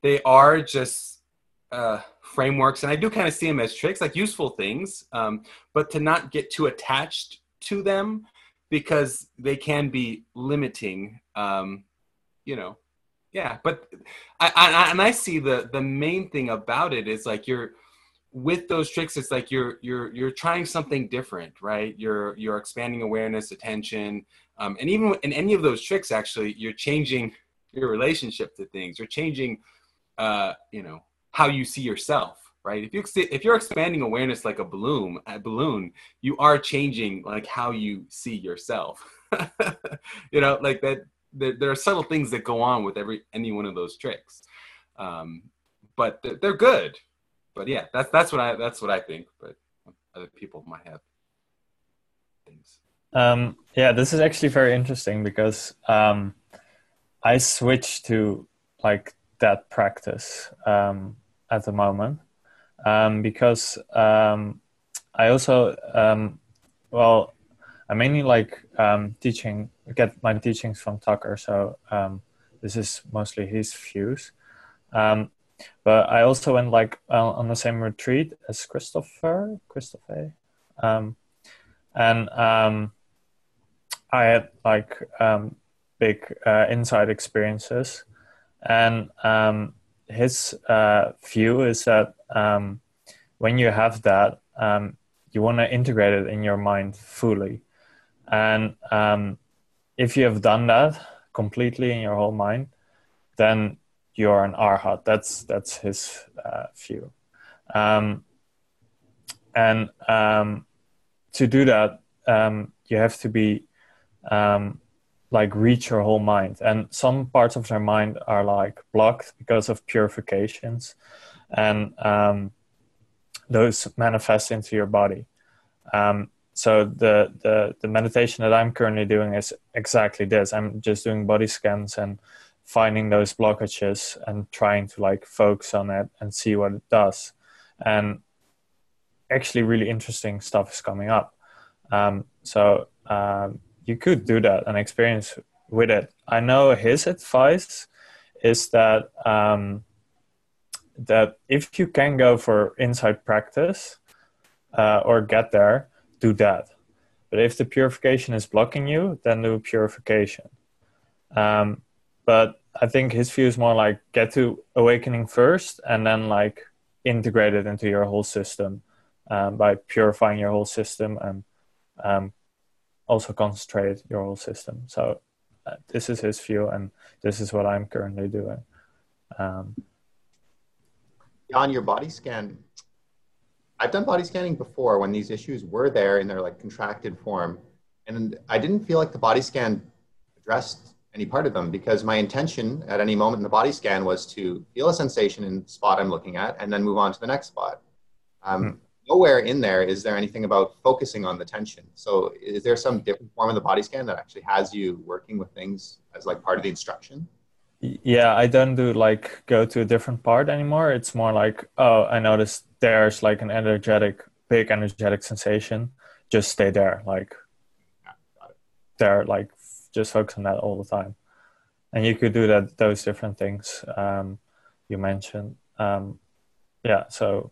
they are just uh, frameworks, and I do kind of see them as tricks, like useful things, um, but to not get too attached to them because they can be limiting. Um, you know, yeah. But I, I and I see the the main thing about it is like you're with those tricks it's like you're you're you're trying something different right you're you're expanding awareness attention um, and even in any of those tricks actually you're changing your relationship to things you're changing uh, you know how you see yourself right? If you if you're expanding awareness like a balloon a balloon you are changing like how you see yourself. You know like that there, there, are subtle things that go on with every any one of those tricks. Um, but they're, they're good. But yeah that's that's what i that's what i think but other people might have things. Um, yeah this is actually very interesting because um, i switched to like that practice um, at the moment um, because um, I also um, well I mainly like um, teaching get my teachings from Tucker, so um, this is mostly his views. Um, but I also went like uh, on the same retreat as Christopher, Christopher, and I had like big uh, insight experiences, and his uh, view is that um, when you have that, um, you want to integrate it in your mind fully. And um, if you have done that completely in your whole mind, then you're an arhat. That's that's his uh, view. Um, and um, to do that, um, you have to be like reach your whole mind. And some parts of their mind are like blocked because of purifications and um, those manifest into your body. Um, so the, the the meditation that i'm currently doing is exactly this. I'm just doing body scans and finding those blockages and trying to like focus on it and see what it does. And actually really interesting stuff is coming up. Um, so um, you could do that and experience with it. I know his advice is that um, that if you can go for insight practice uh, or get there, do that. But if the purification is blocking you, then do purification. Um, but I think his view is more like get to awakening first and then like integrate it into your whole system um, by purifying your whole system and um, also concentrate your whole system. So uh, this is his view, and this is what I'm currently doing. Um, on your body scan, I've done body scanning before when these issues were there in their like contracted form, and I didn't feel like the body scan addressed any part of them because my intention at any moment in the body scan was to feel a sensation in the spot I'm looking at and then move on to the next spot. Um, hmm nowhere in there is there anything about focusing on the tension. So is there some different form of the body scan that actually has you working with things as like part of the instruction? Yeah, I don't do like go to a different part anymore. It's more like, oh, I noticed there's like an energetic, big energetic sensation. Just stay there, like yeah, there, like just focus on that all the time. And you could do that those different things um, you mentioned. Um, yeah, so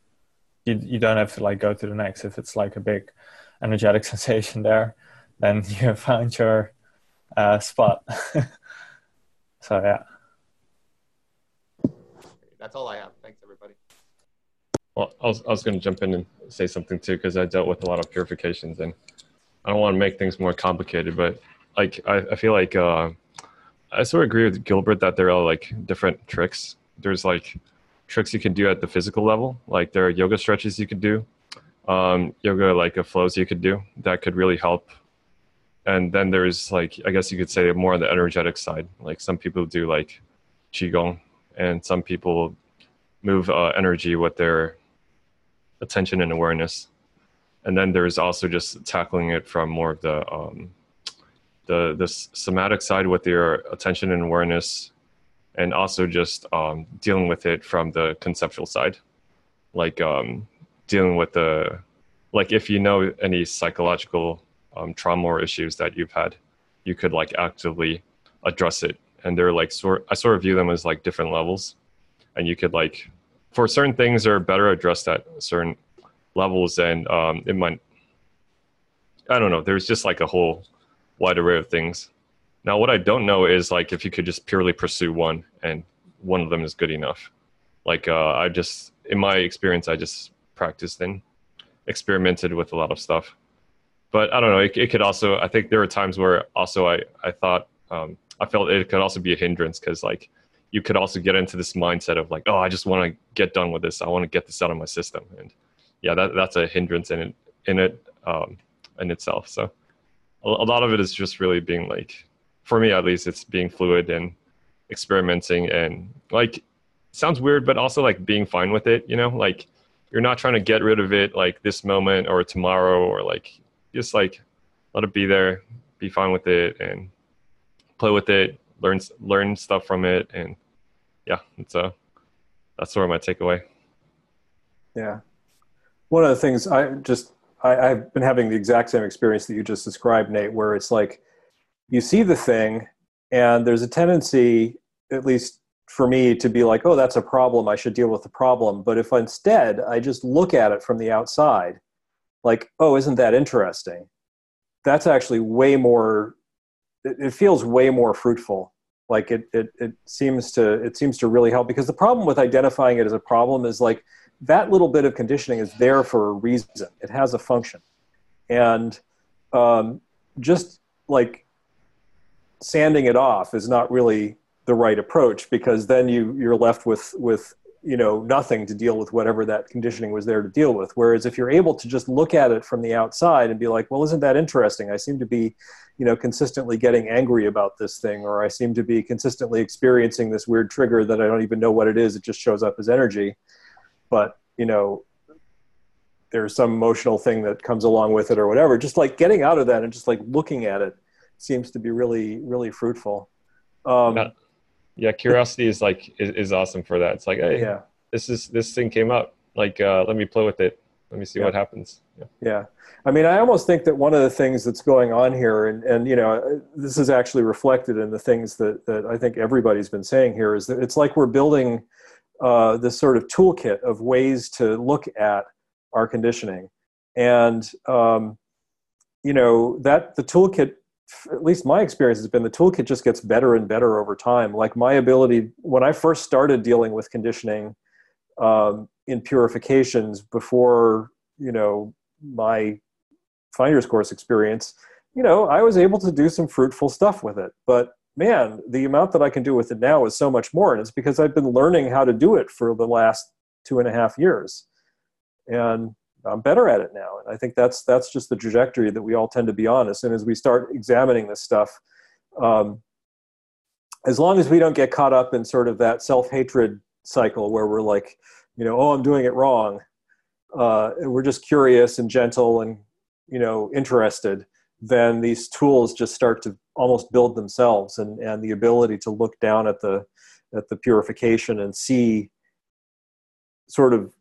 you you don't have to like go to the next. If it's like a big energetic sensation there then you have found your uh, spot. So yeah. That's all i have. Thanks everybody. Well i was, I was going to jump in and say something too because i dealt with a lot of purifications and i don't want to make things more complicated but like i, I feel like uh, i sort of agree with gilbert that there are like different tricks. There's like tricks you can do at the physical level. Like there are yoga stretches you could do, um, yoga like a flows you could do that could really help. And then there's like I guess you could say more on the energetic side. Like some people do like qigong, and some people move uh, energy with their attention and awareness. And then there's also just tackling it from more of the um, the the somatic side with your attention and awareness and also just um, dealing with it from the conceptual side, like um, dealing with the like if you know any psychological um, trauma or issues that you've had, you could like actively address it. And they're like sort I sort of view them as like different levels. And you could like for certain things they're better addressed at certain levels and um, it might I don't know, there's just like a whole wide array of things. Now what I don't know is like if you could just purely pursue one and one of them is good enough. Like uh, I just in my experience I just practiced and experimented with a lot of stuff but I don't know. It, it, could also. I think there were times where also I I thought um, I felt it could also be a hindrance because like you could also get into this mindset of like oh I just want to get done with this. I want to get this out of my system and yeah that that's a hindrance in it in it um, in itself. So a, a lot of it is just really being like for me at least it's being fluid and experimenting and like sounds weird but also like being fine with it you know like you're not trying to get rid of it like this moment or tomorrow or like just like let it be there, be fine with it, and play with it, learn learn stuff from it, and yeah, it's a that's sort of my takeaway. Yeah, one of the things I just I, I've been having the exact same experience that you just described, Nate, where it's like you see the thing, and there's a tendency, at least for me to be like, oh, that's a problem. I should deal with the problem. But if instead I just look at it from the outside like, oh, isn't that interesting? That's actually way more, it, it feels way more fruitful. Like it, it, it seems to, it seems to really help because the problem with identifying it as a problem is like that little bit of conditioning is there for a reason. It has a function. And um, just like sanding it off is not really the right approach because then you you're left with with you know nothing to deal with whatever that conditioning was there to deal with. Whereas if you're able to just look at it from the outside and be like well isn't that interesting? I seem to be you know consistently getting angry about this thing or i seem to be consistently experiencing this weird trigger that i don't even know what it is. It just shows up as energy. But you know there's some emotional thing that comes along with it or whatever. Just like getting out of that and just like looking at it seems to be really really fruitful. Um, yeah curiosity is like is, is, awesome for that. It's like hey yeah. this is this thing came up. Like uh, let me play with it. Let me see yeah. what happens. Yeah. yeah. I mean i almost think that one of the things that's going on here and and you know this is actually reflected in the things that that i think everybody's been saying here is that it's like we're building uh, this sort of toolkit of ways to look at our conditioning. And um, you know that the toolkit at least my experience has been the toolkit just gets better and better over time. Like my ability, when I first started dealing with conditioning um, in purifications before, you know, my finder's course experience, you know, I was able to do some fruitful stuff with it. But man, the amount that I can do with it now is so much more. And it's because I've been learning how to do it for the last two and a half years. And I'm better at it now. And I think that's that's just the trajectory that we all tend to be on. As soon as we start examining this stuff, um, as long as we don't get caught up in sort of that self hatred cycle where we're like, you know, oh, I'm doing it wrong. Uh, we're just curious and gentle and you know interested. Then these tools just start to almost build themselves, and and the ability to look down at the at the purification and see sort of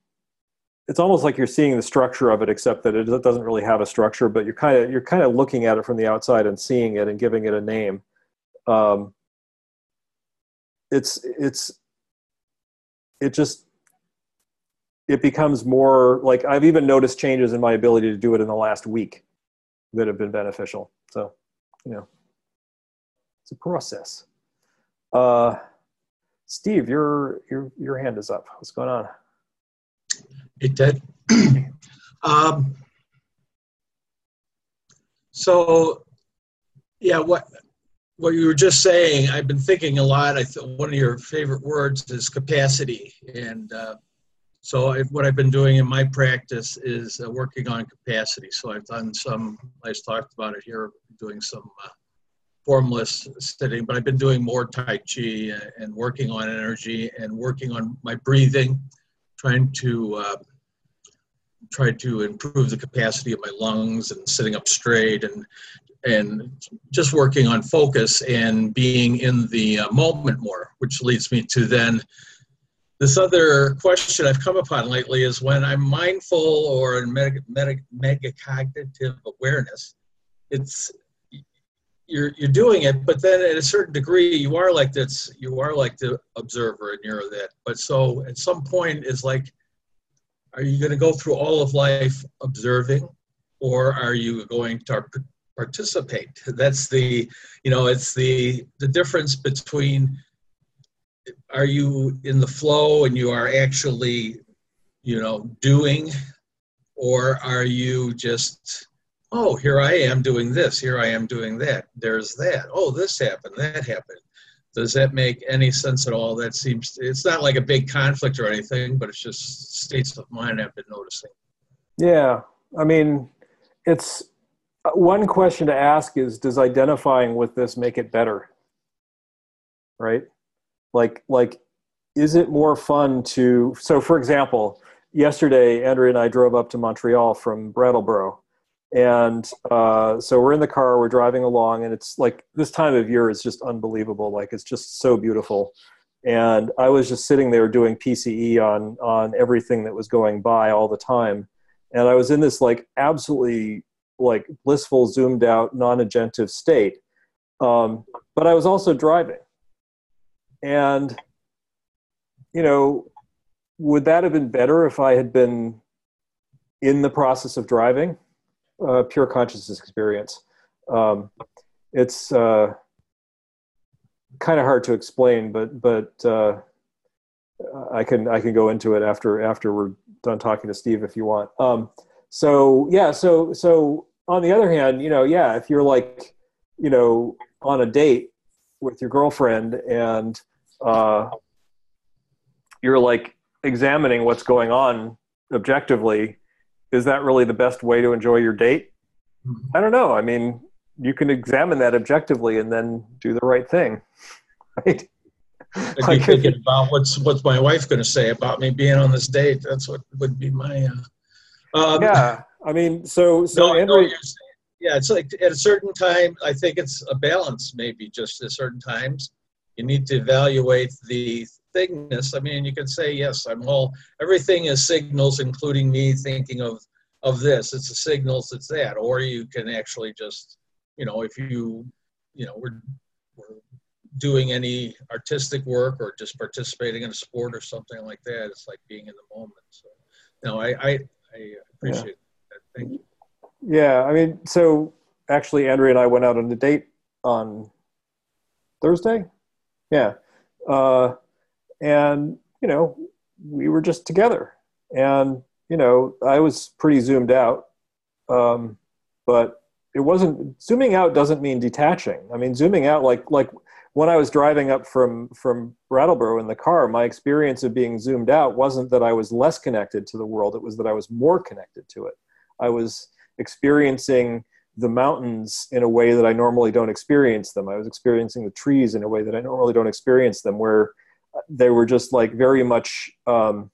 it's almost like you're seeing the structure of it except that it doesn't really have a structure but you're kind of you're kind of looking at it from the outside and seeing it and giving it a name. Um, it's it's it just it becomes more like i've even noticed changes in my ability to do it in the last week that have been beneficial so you know. It's a process. Uh, steve your your your hand is up. What's going on it did. um, so, yeah, what what you were just saying, I've been thinking a lot. I th- one of your favorite words is capacity, and uh, so I, what I've been doing in my practice is uh, working on capacity. So I've done some. I just talked about it here, doing some uh, formless sitting, but I've been doing more Tai Chi and working on energy and working on my breathing, trying to try to improve the capacity of my lungs and sitting up straight and and just working on focus and being in the uh, moment more, which leads me to then this other question I've come upon lately is when I'm mindful or in meta, meta, cognitive awareness, it's you're you're doing it, but then at a certain degree, you are like this. You are like the observer, and you're that. But so at some point, is like, are you going to go through all of life observing, or are you going to participate? That's the, you know, it's the the difference between. Are you in the flow and you are actually, you know, doing, or are you just oh, here I am doing this, here I am doing that, there's that, oh, this happened, that happened. Does that make any sense at all? That seems, it's not like a big conflict or anything, but it's just states of mind I've been noticing. Yeah, I mean, it's uh, one question to ask is does identifying with this make it better? Right? Like, like, is it more fun to, so for example, yesterday, Andrea and I drove up to Montreal from Brattleboro and uh, so we're in the car we're driving along and it's like this time of year is just unbelievable. Like it's just so beautiful. And i was just sitting there doing pce on on everything that was going by all the time. And i was in this like absolutely like blissful zoomed out non-agentive state. Um, but i was also driving. And you know would that have been better if i had been in the process of driving uh, pure consciousness experience. Um, it's uh, kind of hard to explain, but but uh, I can I can go into it after after we're done talking to Steve if you want. Um, so yeah, so so on the other hand, you know, yeah, if you're like, you know, on a date with your girlfriend and uh, you're like examining what's going on objectively is that really the best way to enjoy your date? I don't know. I mean, you can examine that objectively and then do the right thing, right? I'd like thinking about what's what's my wife going to say about me being on this date. That's what would be my. Uh, um, yeah, I mean, so so no, Andrew, no, yeah, it's like at a certain time. I think it's a balance, maybe just at certain times. You need to evaluate the thingness. I mean, you can say, yes, I'm all, everything is signals, including me thinking of, of this. It's the signals, it's that. Or you can actually just, you know, if you, you know, we're, we're doing any artistic work or just participating in a sport or something like that, it's like being in the moment. So, no, I, I, I appreciate yeah. that. Thank you. Yeah, I mean, so actually, Andrea and I went out on a date on Thursday. Yeah. Uh, and you know we were just together. And you know i was pretty zoomed out. Um, but it wasn't zooming out doesn't mean detaching. I mean zooming out like like when i was driving up from from brattleboro in the car my experience of being zoomed out wasn't that i was less connected to the world. It was that i was more connected to it. I was experiencing the mountains in a way that i normally don't experience them. I was experiencing the trees in a way that i normally don't experience them where they were just like very much um,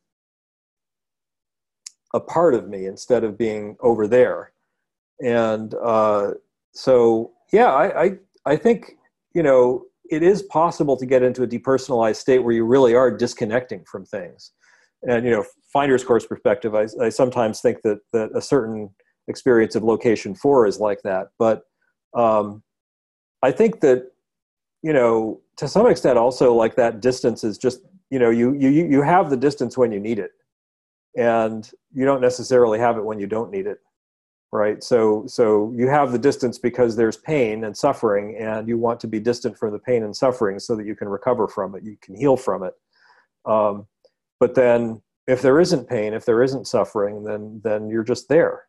a part of me instead of being over there. And uh, so yeah I, I, I think you know it is possible to get into a depersonalized state where you really are disconnecting from things. And you know finder's course perspective I, I sometimes think that that a certain experience of location four is like that. But um, i think that you know to some extent also like that distance is just you know you you you have the distance when you need it. And you don't necessarily have it when you don't need it right? So so you have the distance because there's pain and suffering and you want to be distant from the pain and suffering so that you can recover from it you can heal from it. Um, but then if there isn't pain if there isn't suffering then then you're just there.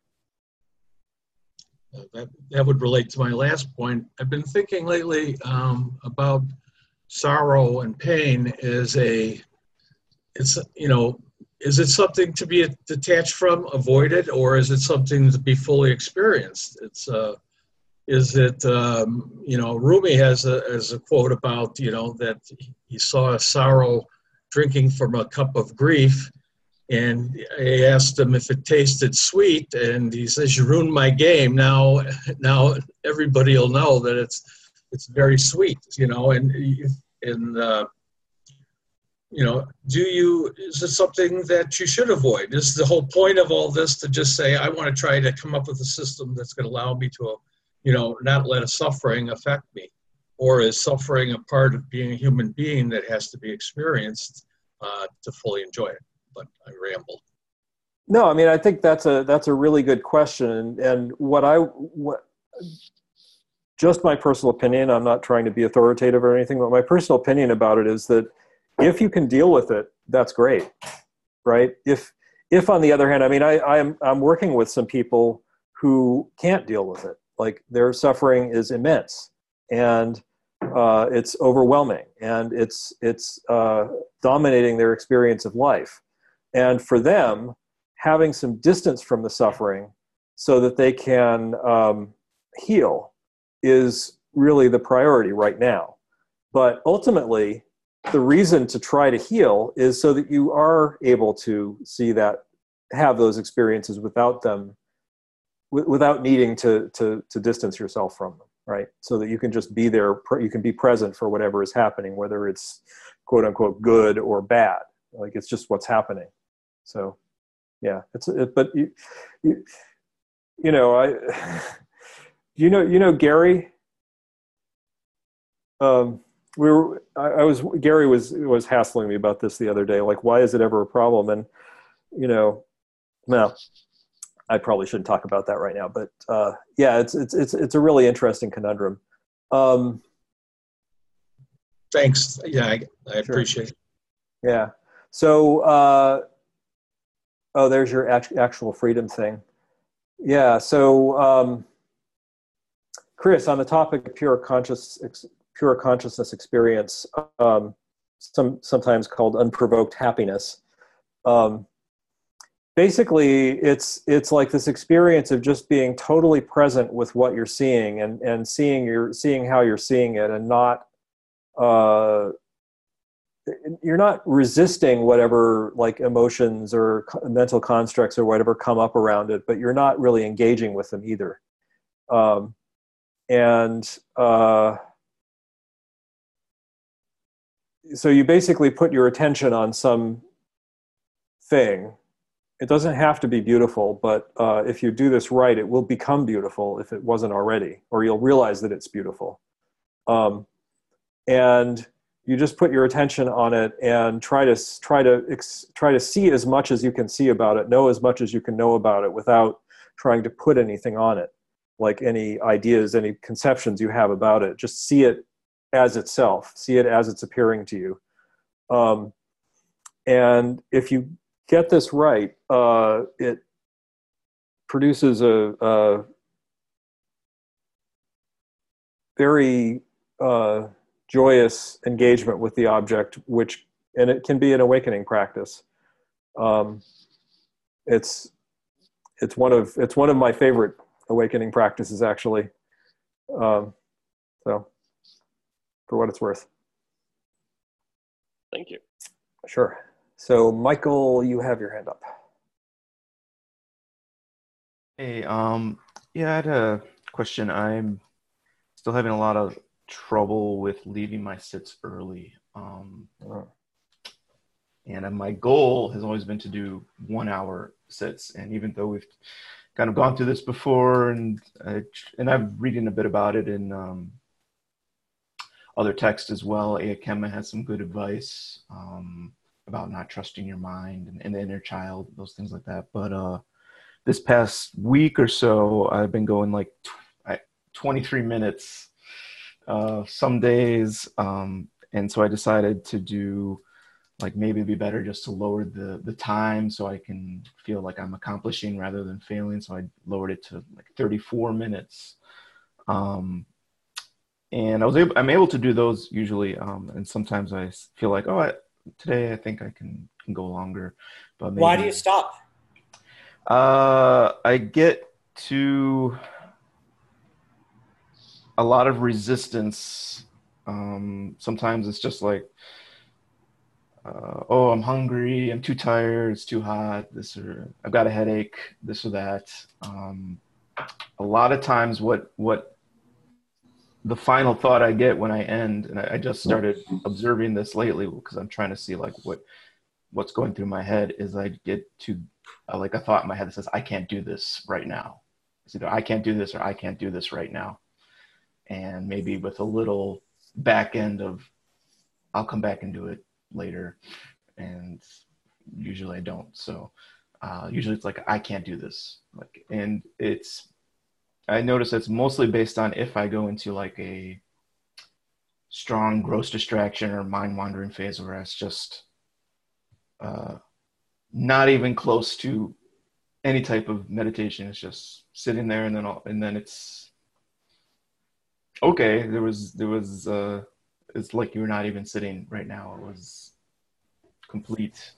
That, that would relate to my last point. I've been thinking lately um, about sorrow and pain is a it's you know is it something to be detached from avoided or is it something to be fully experienced it's uh is it um, you know rumi has a has a quote about you know that he saw a sorrow drinking from a cup of grief and I asked him if it tasted sweet, and he says, "You ruined my game. Now, now everybody will know that it's it's very sweet, you know, and and uh, you know, do you is it something that you should avoid? Is the whole point of all this to just say I want to try to come up with a system that's going to allow me to you know, not let a suffering affect me? Or is suffering a part of being a human being that has to be experienced uh, to fully enjoy it? But I rambled. No, I mean I think that's a that's a really good question, and, and what I what just my personal opinion. I'm not trying to be authoritative or anything, but my personal opinion about it is that if you can deal with it, that's great, right? If if on the other hand, I mean, I, I'm I'm working with some people who can't deal with it. Like their suffering is immense, and uh, it's overwhelming, and it's it's uh, dominating their experience of life. And for them, having some distance from the suffering so that they can um, heal is really the priority right now. But ultimately, the reason to try to heal is so that you are able to see that have those experiences without them w- without needing to, to to distance yourself from them right? So that you can just be there you can be present for whatever is happening whether it's quote unquote good or bad. Like it's just what's happening. So yeah it's it, but you, you you know i you know you know gary? Um we were I, I, was gary was was hassling me about this the other day like why is it ever a problem? And you know well i probably shouldn't talk about that right now but uh, yeah it's it's it's it's a really interesting conundrum. Um, thanks. Yeah i, I appreciate it. Yeah. So uh, oh there's your actual freedom thing. Yeah so um, chris on the topic of pure conscious pure consciousness experience, um, some sometimes called unprovoked happiness. Um, basically, it's it's like this experience of just being totally present with what you're seeing and and seeing your seeing how you're seeing it, and not uh, you're not resisting whatever like emotions or mental constructs or whatever come up around it, but you're not really engaging with them either. Um, and uh, so you basically put your attention on some thing. It doesn't have to be beautiful but uh, if you do this right it will become beautiful if it wasn't already or you'll realize that it's beautiful. Um, and you just put your attention on it and try to try to try to see as much as you can see about it know as much as you can know about it without trying to put anything on it like any ideas any conceptions you have about it just see it as itself, see it as it's appearing to you. Um, and if you get this right, uh, it produces a, a very uh, joyous engagement with the object, which and it can be an awakening practice. Um, it's it's one of it's one of my favorite awakening practices actually. Um, so for what it's worth. Thank you. Sure. So, Michael, you have your hand up. Hey, um, yeah, I had a question. I'm still having a lot of trouble with leaving my sits early. Um, uh-huh. and my goal has always been to do one hour sits. And even though we've kind of gone through this before, and I, and I'm reading a bit about it in um, other texts as well. Kemma has some good advice um, about not trusting your mind and, and, the inner child, those things like that. But uh, this past week or so, I've been going like tw- 23 minutes uh, some days. Um, and so I decided to do like maybe it'd be better just to lower the the time so I can feel like I'm accomplishing rather than failing. So I lowered it to like 34 minutes. Um, and I was able, I'm able to do those usually. Um, and sometimes I feel like, oh, I, today I think I can, can go longer. But maybe, why do you stop? Uh, I get to a lot of resistance. Um, sometimes it's just like, uh, oh, I'm hungry. I'm too tired. It's too hot. This or I've got a headache. This or that. Um, a lot of times, what what the final thought I get when I end, and I, I just started observing this lately because I'm trying to see like what what's going through my head is I get to uh, like a thought in my head that says I can't do this right now. It's either I can't do this or I can't do this right now. And maybe with a little back end of I'll come back and do it later. And usually I don't. So uh, usually it's like I can't do this. Like and it's I notice it's mostly based on if I go into like a strong gross distraction or mind wandering phase where it's just uh, not even close to any type of meditation. It's just sitting there and then all, and then it's okay. There was there was uh, it's like you're not even sitting right now. It was complete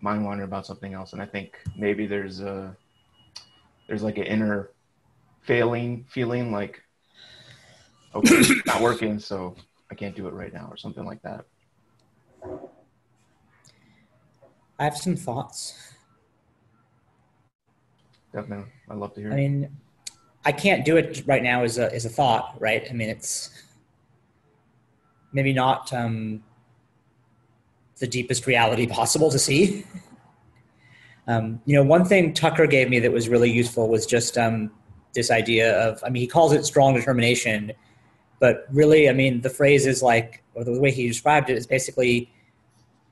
mind wandering about something else. And I think maybe there's a there's like an inner failing feeling like okay, it's not working, so I can't do it right now or something like that. I have some thoughts. Definitely, I'd love to hear. I mean, I can't do it right now as a as a thought, right? I mean, it's maybe not um, the deepest reality possible to see. Um, you know, one thing Tucker gave me that was really useful was just um, this idea of, I mean, he calls it strong determination, but really, I mean, the phrase is like, or the way he described it is basically,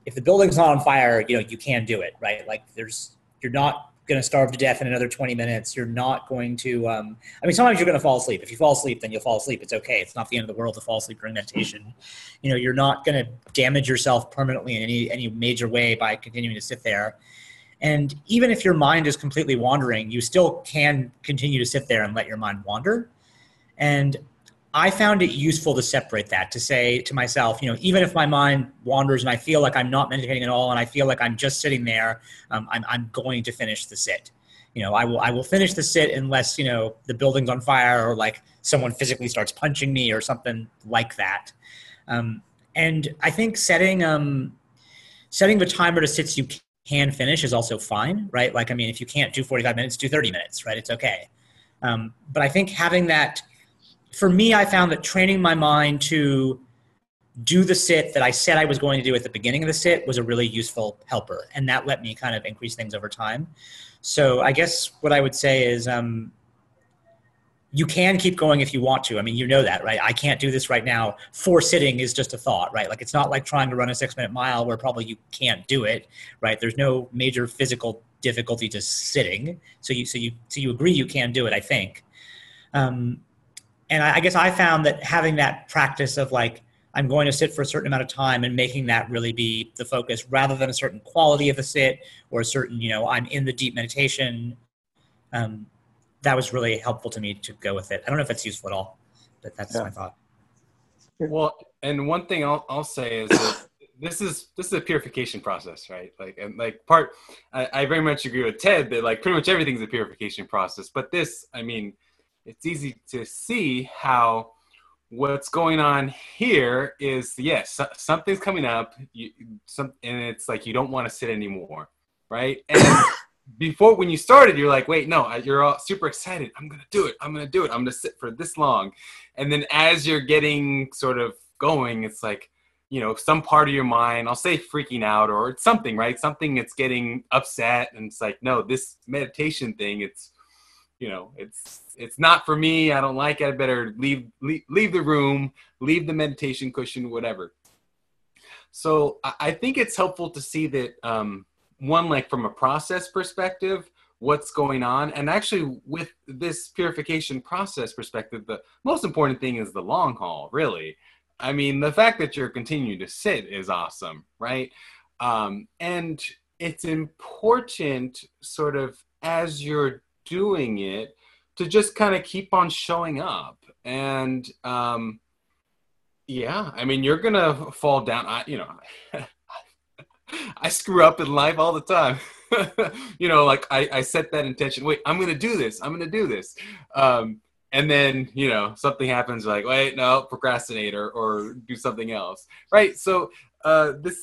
if the building's not on fire, you know, you can do it, right? Like, there's, you're not going to starve to death in another 20 minutes. You're not going to, um, I mean, sometimes you're going to fall asleep. If you fall asleep, then you'll fall asleep. It's okay. It's not the end of the world to fall asleep during meditation. You know, you're not going to damage yourself permanently in any, any major way by continuing to sit there. And even if your mind is completely wandering, you still can continue to sit there and let your mind wander. And I found it useful to separate that to say to myself, you know, even if my mind wanders and I feel like I'm not meditating at all and I feel like I'm just sitting there, um, I'm, I'm going to finish the sit. You know, I will I will finish the sit unless you know the building's on fire or like someone physically starts punching me or something like that. Um, and I think setting um, setting the timer to sits you can finish is also fine, right? Like I mean, if you can't do 45 minutes, do 30 minutes, right? It's okay. Um, but I think having that for me, I found that training my mind to do the sit that I said I was going to do at the beginning of the sit was a really useful helper, and that let me kind of increase things over time. So I guess what I would say is, um, you can keep going if you want to. I mean, you know that, right? I can't do this right now. For sitting is just a thought, right? Like it's not like trying to run a six minute mile where probably you can't do it, right? There's no major physical difficulty to sitting. So you, so you, so you agree you can do it, I think. Um, and I, I guess I found that having that practice of like I'm going to sit for a certain amount of time and making that really be the focus rather than a certain quality of the sit or a certain, you know, I'm in the deep meditation. Um, that was really helpful to me to go with it. I don't know if it's useful at all, but that's yeah. my thought. Well, and one thing I'll, I'll say is that this is this is a purification process, right? Like and like part, I, I very much agree with Ted that like pretty much everything's a purification process. But this, I mean, it's easy to see how what's going on here is yes something's coming up you, some, and it's like you don't want to sit anymore right? And before when you started you're like wait no you're all super excited. I'm gonna do it. I'm gonna do it. I'm gonna sit for this long. And then as you're getting sort of going it's like you know some part of your mind i'll say freaking out or it's something right? Something that's getting upset and it's like no this meditation thing it's you know it's it's not for me i don't like it i better leave leave, leave the room leave the meditation cushion whatever. So i, think it's helpful to see that um, one like from a process perspective what's going on and actually with this purification process perspective the most important thing is the long haul really. I mean the fact that you're continuing to sit is awesome right? Um, and it's important sort of as you're doing it to just kind of keep on showing up. And um yeah i mean you're gonna fall down. I you know i screw up in life all the time. You know like I, I set that intention wait i'm gonna do this i'm gonna do this. Um and then you know something happens like wait no procrastinate or, or do something else. Right? So uh this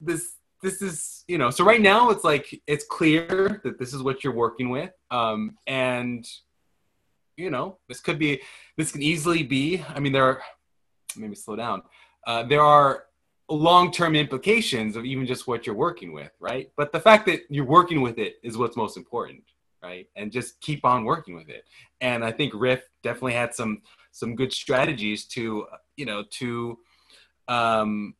this this is you know so right now it's like it's clear that this is what you're working with um and you know this could be this can easily be i mean there are maybe slow down uh, there are long-term implications of even just what you're working with right but the fact that you're working with it is what's most important right? And just keep on working with it. And I think Riff definitely had some some good strategies to you know to um,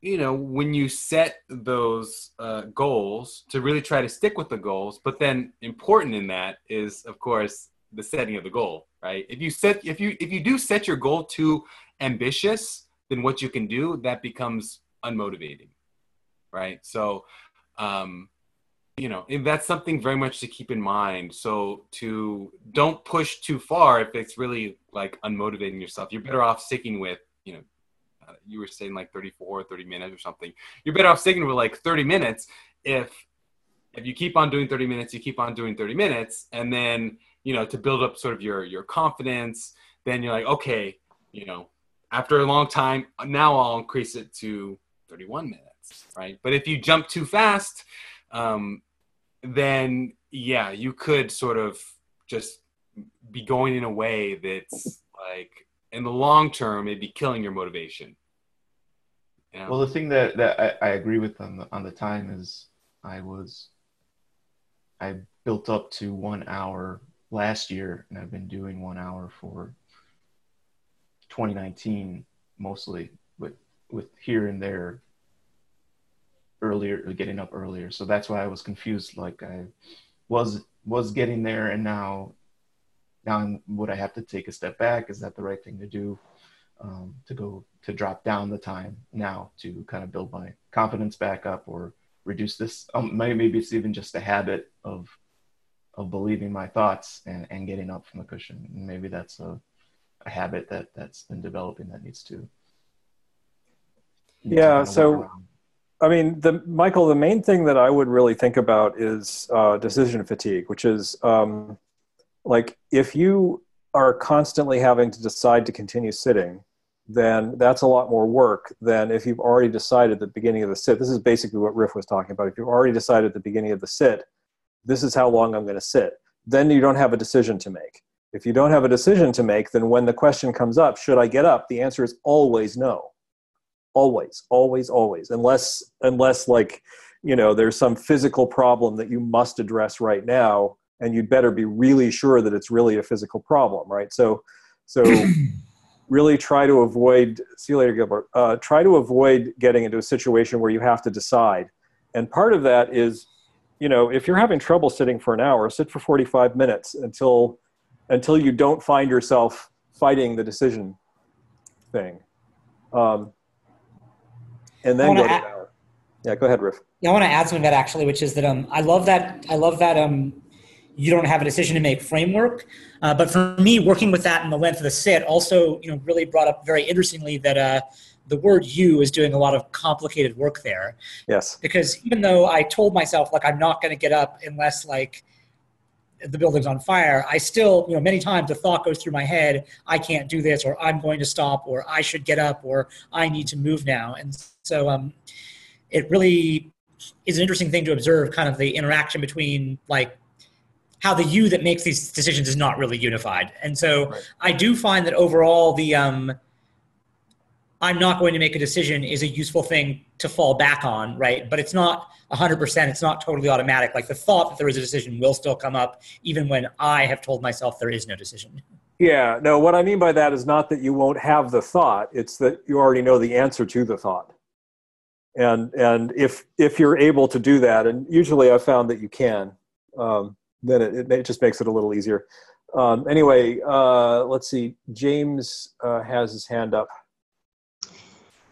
you know when you set those uh, goals to really try to stick with the goals. But then important in that is of course the setting of the goal, right? If you set if you if you do set your goal too ambitious, then what you can do that becomes unmotivating, right? So um, you know that's something very much to keep in mind so to don't push too far if it's really like unmotivating yourself you're better off sticking with you know you were saying like 34 30 minutes or something. You're better off sticking with like 30 minutes if if you keep on doing 30 minutes you keep on doing 30 minutes. And then you know to build up sort of your your confidence then you're like okay you know after a long time now i'll increase it to 31 minutes right? But if you jump too fast um, then yeah, you could sort of just be going in a way that's like in the long term, it'd be killing your motivation. Well, the thing that, that I, I agree with on the, on the time is I was, I built up to one hour last year and I've been doing one hour for 2019 mostly with, with here and there earlier, getting up earlier. So that's why I was confused. Like I was was getting there, and now now would I have to take a step back? Is that the right thing to do? Um, to go to drop down the time now to kind of build my confidence back up or reduce this. Um, maybe it's even just a habit of of believing my thoughts and, and getting up from the cushion. And maybe that's a, a habit that that's been developing that needs to. yeah. So I mean, the Michael, the main thing that I would really think about is uh, decision fatigue, which is um, like if you are constantly having to decide to continue sitting, then that's a lot more work than if you've already decided at the beginning of the sit. This is basically what Riff was talking about. If you've already decided at the beginning of the sit, this is how long I'm going to sit, then you don't have a decision to make. If you don't have a decision to make, then when the question comes up, should I get up? The answer is always no always always always unless unless like you know there's some physical problem that you must address right now and you'd better be really sure that it's really a physical problem right so so really try to avoid see you later gilbert uh, try to avoid getting into a situation where you have to decide. And part of that is you know if you're having trouble sitting for an hour sit for 45 minutes until until you don't find yourself fighting the decision thing. Um, and then go to add, Yeah, go ahead, Riff. Yeah, I want to add something to that actually, which is that um, I love that I love that um, you don't have a decision to make framework. Uh, but for me, working with that in the length of the sit also, you know, really brought up very interestingly that uh, the word "you" is doing a lot of complicated work there. Yes. Because even though I told myself like I'm not going to get up unless like the building's on fire, I still, you know, many times the thought goes through my head, I can't do this, or I'm going to stop, or I should get up, or I need to move now. And so um, it really is an interesting thing to observe kind of the interaction between like how the you that makes these decisions is not really unified. And so right. I do find that overall the um, I'm not going to make a decision is a useful thing to fall back on, right? But it's not 100%, it's not totally automatic. Like the thought that there is a decision will still come up even when I have told myself there is no decision. Yeah, no, what I mean by that is not that you won't have the thought, it's that you already know the answer to the thought and and if if you're able to do that and usually i've found that you can um, then it, it just makes it a little easier. Um, anyway uh, let's see. James uh, has his hand up.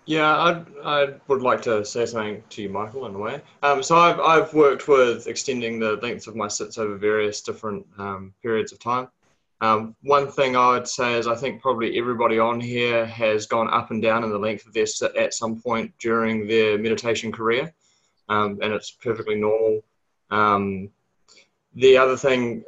Yeah I'd, i would like to say something to you michael in a way. Um, so I've, I've worked with extending the length of my sits over various different um, periods of time. Um, one thing I would say is I think probably everybody on here has gone up and down in the length of their sit at some point during their meditation career, um, and it's perfectly normal. The other thing,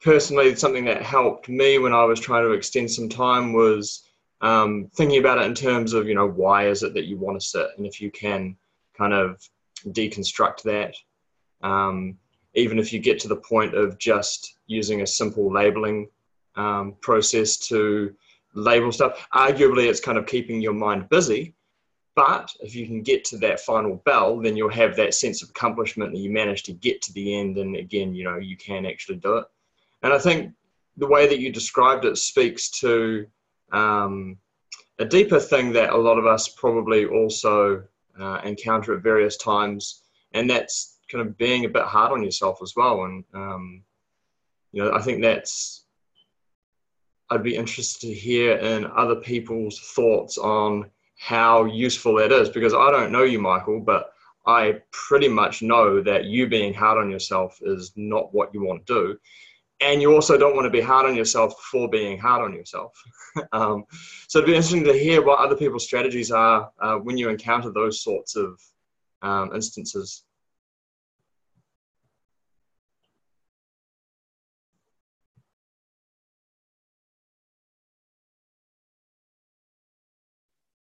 personally, something that helped me when I was trying to extend some time was um, thinking about it in terms of, you know, why is it that you want to sit, and if you can kind of deconstruct that. Um, even if you get to the point of just using a simple labeling um, process to label stuff. Arguably, it's kind of keeping your mind busy, but if you can get to that final bell, then you'll have that sense of accomplishment that you managed to get to the end. And again, you know, you can actually do it. And I think the way that you described it speaks to um, a deeper thing that a lot of us probably also uh, encounter at various times, and that's kind of being a bit hard on yourself as well. And um, you know, I think that's I'd be interested to hear in other people's thoughts on how useful that is because I don't know you, Michael, but I pretty much know that you being hard on yourself is not what you want to do. And you also don't want to be hard on yourself for being hard on yourself. um, so it'd be interesting to hear what other people's strategies are uh, when you encounter those sorts of um, instances.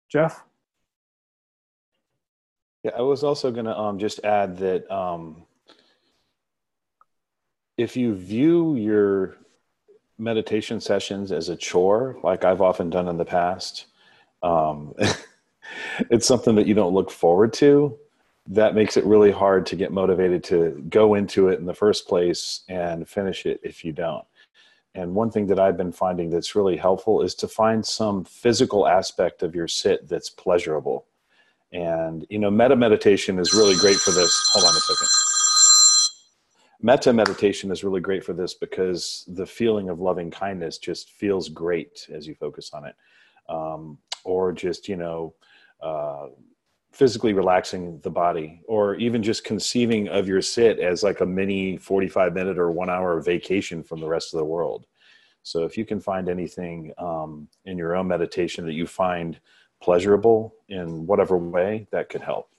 Jeff? Yeah, I was also going to um, just add that um, if you view your meditation sessions as a chore, like I've often done in the past, um, it's something that you don't look forward to. That makes it really hard to get motivated to go into it in the first place and finish it if you don't. And one thing that I've been finding that's really helpful is to find some physical aspect of your sit that's pleasurable. And, you know, metta meditation is really great for this. Hold on a second. Meta meditation is really great for this because the feeling of loving kindness just feels great as you focus on it. Um, or just, you know, uh, physically relaxing the body or even just conceiving of your sit as like a mini 45 minute or one hour vacation from the rest of the world. So if you can find anything um, in your own meditation that you find pleasurable in whatever way that could help.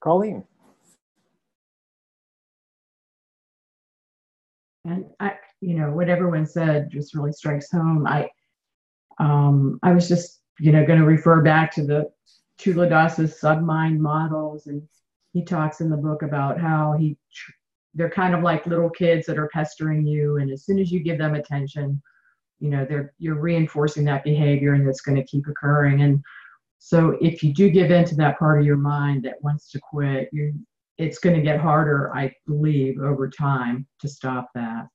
Colleen. And I, you know, what everyone said just really strikes home. I, um, I was just, you know, going to refer back to the Culadasa's submind models, and he talks in the book about how he, they're kind of like little kids that are pestering you, and as soon as you give them attention, you know, they're you're reinforcing that behavior, and it's going to keep occurring. And so, if you do give in to that part of your mind that wants to quit, you it's going to get harder, I believe, over time to stop that.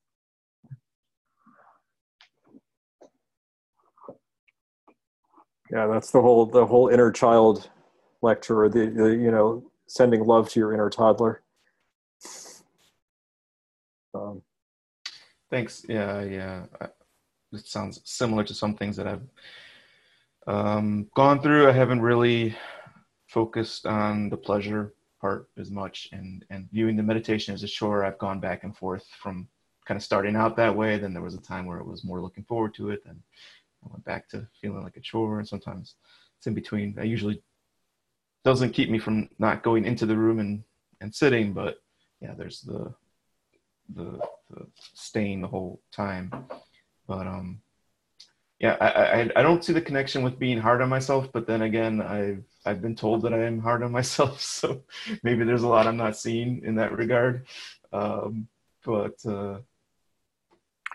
Yeah, that's the whole the whole inner child lecture, or the, the you know sending love to your inner toddler. Um, Thanks. Yeah, yeah. It sounds similar to some things that I've um, gone through. I haven't really focused on the pleasure part as much and and viewing the meditation as a chore i've gone back and forth from kind of starting out that way then there was a time where it was more looking forward to it then went back to feeling like a chore and sometimes it's in between i usually doesn't keep me from not going into the room and and sitting but yeah there's the the, the staying the whole time but um yeah I, I i don't see the connection with being hard on myself but then again i've I've been told that I am hard on myself, so maybe there's a lot I'm not seeing in that regard. Um, but uh,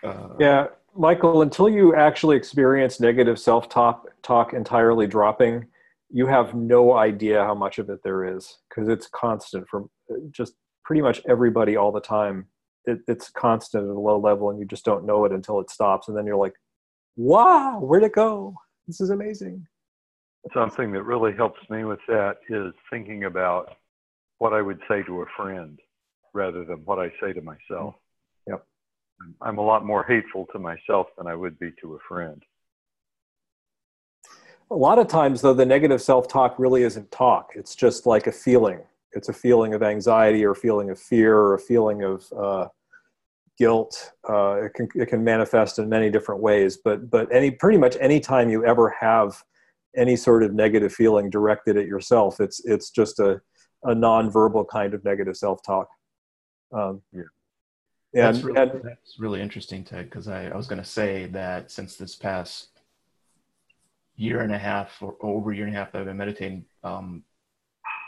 uh, yeah, Michael, until you actually experience negative self-talk talk entirely dropping, you have no idea how much of it there is because it's constant from uh, just pretty much everybody all the time. It, it's constant at a low level, and you just don't know it until it stops, and then you're like, "Wow, where'd it go? This is amazing." something that really helps me with that is thinking about what I would say to a friend rather than what I say to myself. I'm a lot more hateful to myself than I would be to a friend. A lot of times, though, the negative self talk really isn't talk. It's just like a feeling. It's a feeling of anxiety or a feeling of fear or a feeling of uh, guilt. Uh, it, can, it can manifest in many different ways. But, but any, pretty much any time you ever have any sort of negative feeling directed at yourself. It's it's just a a nonverbal kind of negative self talk. Um, yeah. And, that's, really, and that's really interesting, Ted, because I, I was going to say that since this past year and a half or over a year and a half that I've been meditating, um,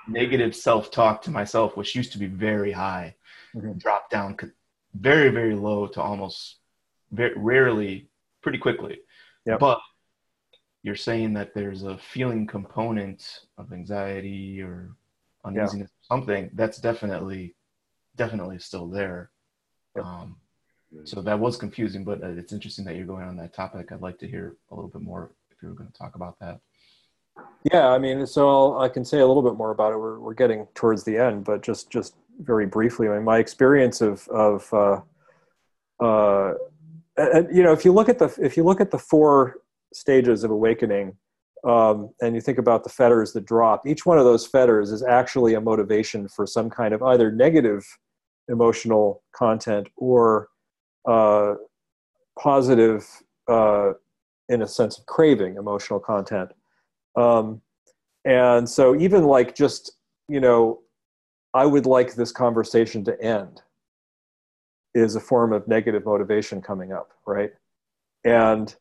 negative self talk to myself, which used to be very high, mm-hmm. dropped down very very low to almost very rarely pretty quickly. Yep. But you're saying that there's a feeling component of anxiety or uneasiness or something that's definitely definitely still there. Um, so that was confusing, but uh, it's interesting that you're going on that topic. I'd like to hear a little bit more if you were going to talk about that. Yeah, I mean, so I'll, I can say a little bit more about it. We're, we're getting towards the end, but just just very briefly, I mean, my experience of of uh, uh, you know, if you look at the if you look at the four stages of awakening, um, and you think about the fetters that drop, each one of those fetters is actually a motivation for some kind of either negative emotional content or uh, positive, uh, in a sense of craving emotional content. Um, and so even like just, you know, I would like this conversation to end is a form of negative motivation coming up, right? And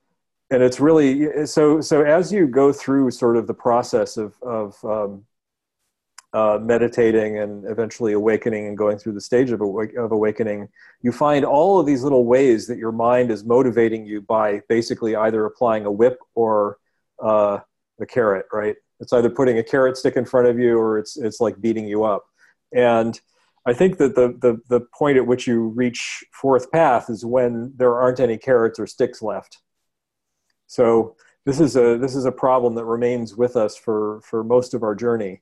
and it's really so so as you go through sort of the process of of um, uh, meditating and eventually awakening and going through the stage of, awake, of awakening, you find all of these little ways that your mind is motivating you by basically either applying a whip or uh, a carrot, right? It's either putting a carrot stick in front of you or it's it's like beating you up. And I think that the the the point at which you reach fourth path is when there aren't any carrots or sticks left. So this is a this is a problem that remains with us for for most of our journey,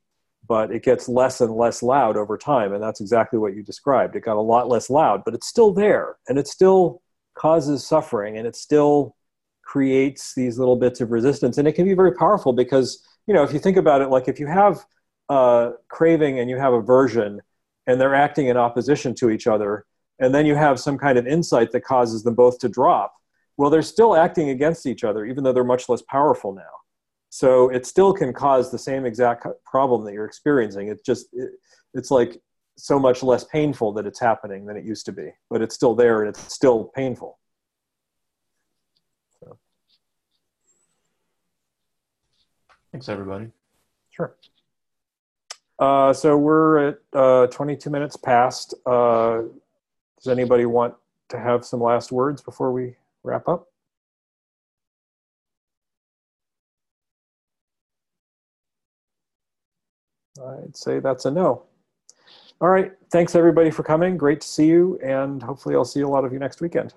but it gets less and less loud over time, and that's exactly what you described. It got a lot less loud, but it's still there, and it still causes suffering, and it still creates these little bits of resistance and it can be very powerful because you know if you think about it like if you have a craving and you have aversion and they're acting in opposition to each other and then you have some kind of insight that causes them both to drop well they're still acting against each other even though they're much less powerful now so it still can cause the same exact problem that you're experiencing it's just it, it's like so much less painful that it's happening than it used to be but it's still there and it's still painful Thanks, everybody. Sure. Uh, so we're at uh, 22 minutes past. Uh, does anybody want to have some last words before we wrap up? I'd say that's a no. All right. Thanks, everybody, for coming. Great to see you. And hopefully, I'll see a lot of you next weekend.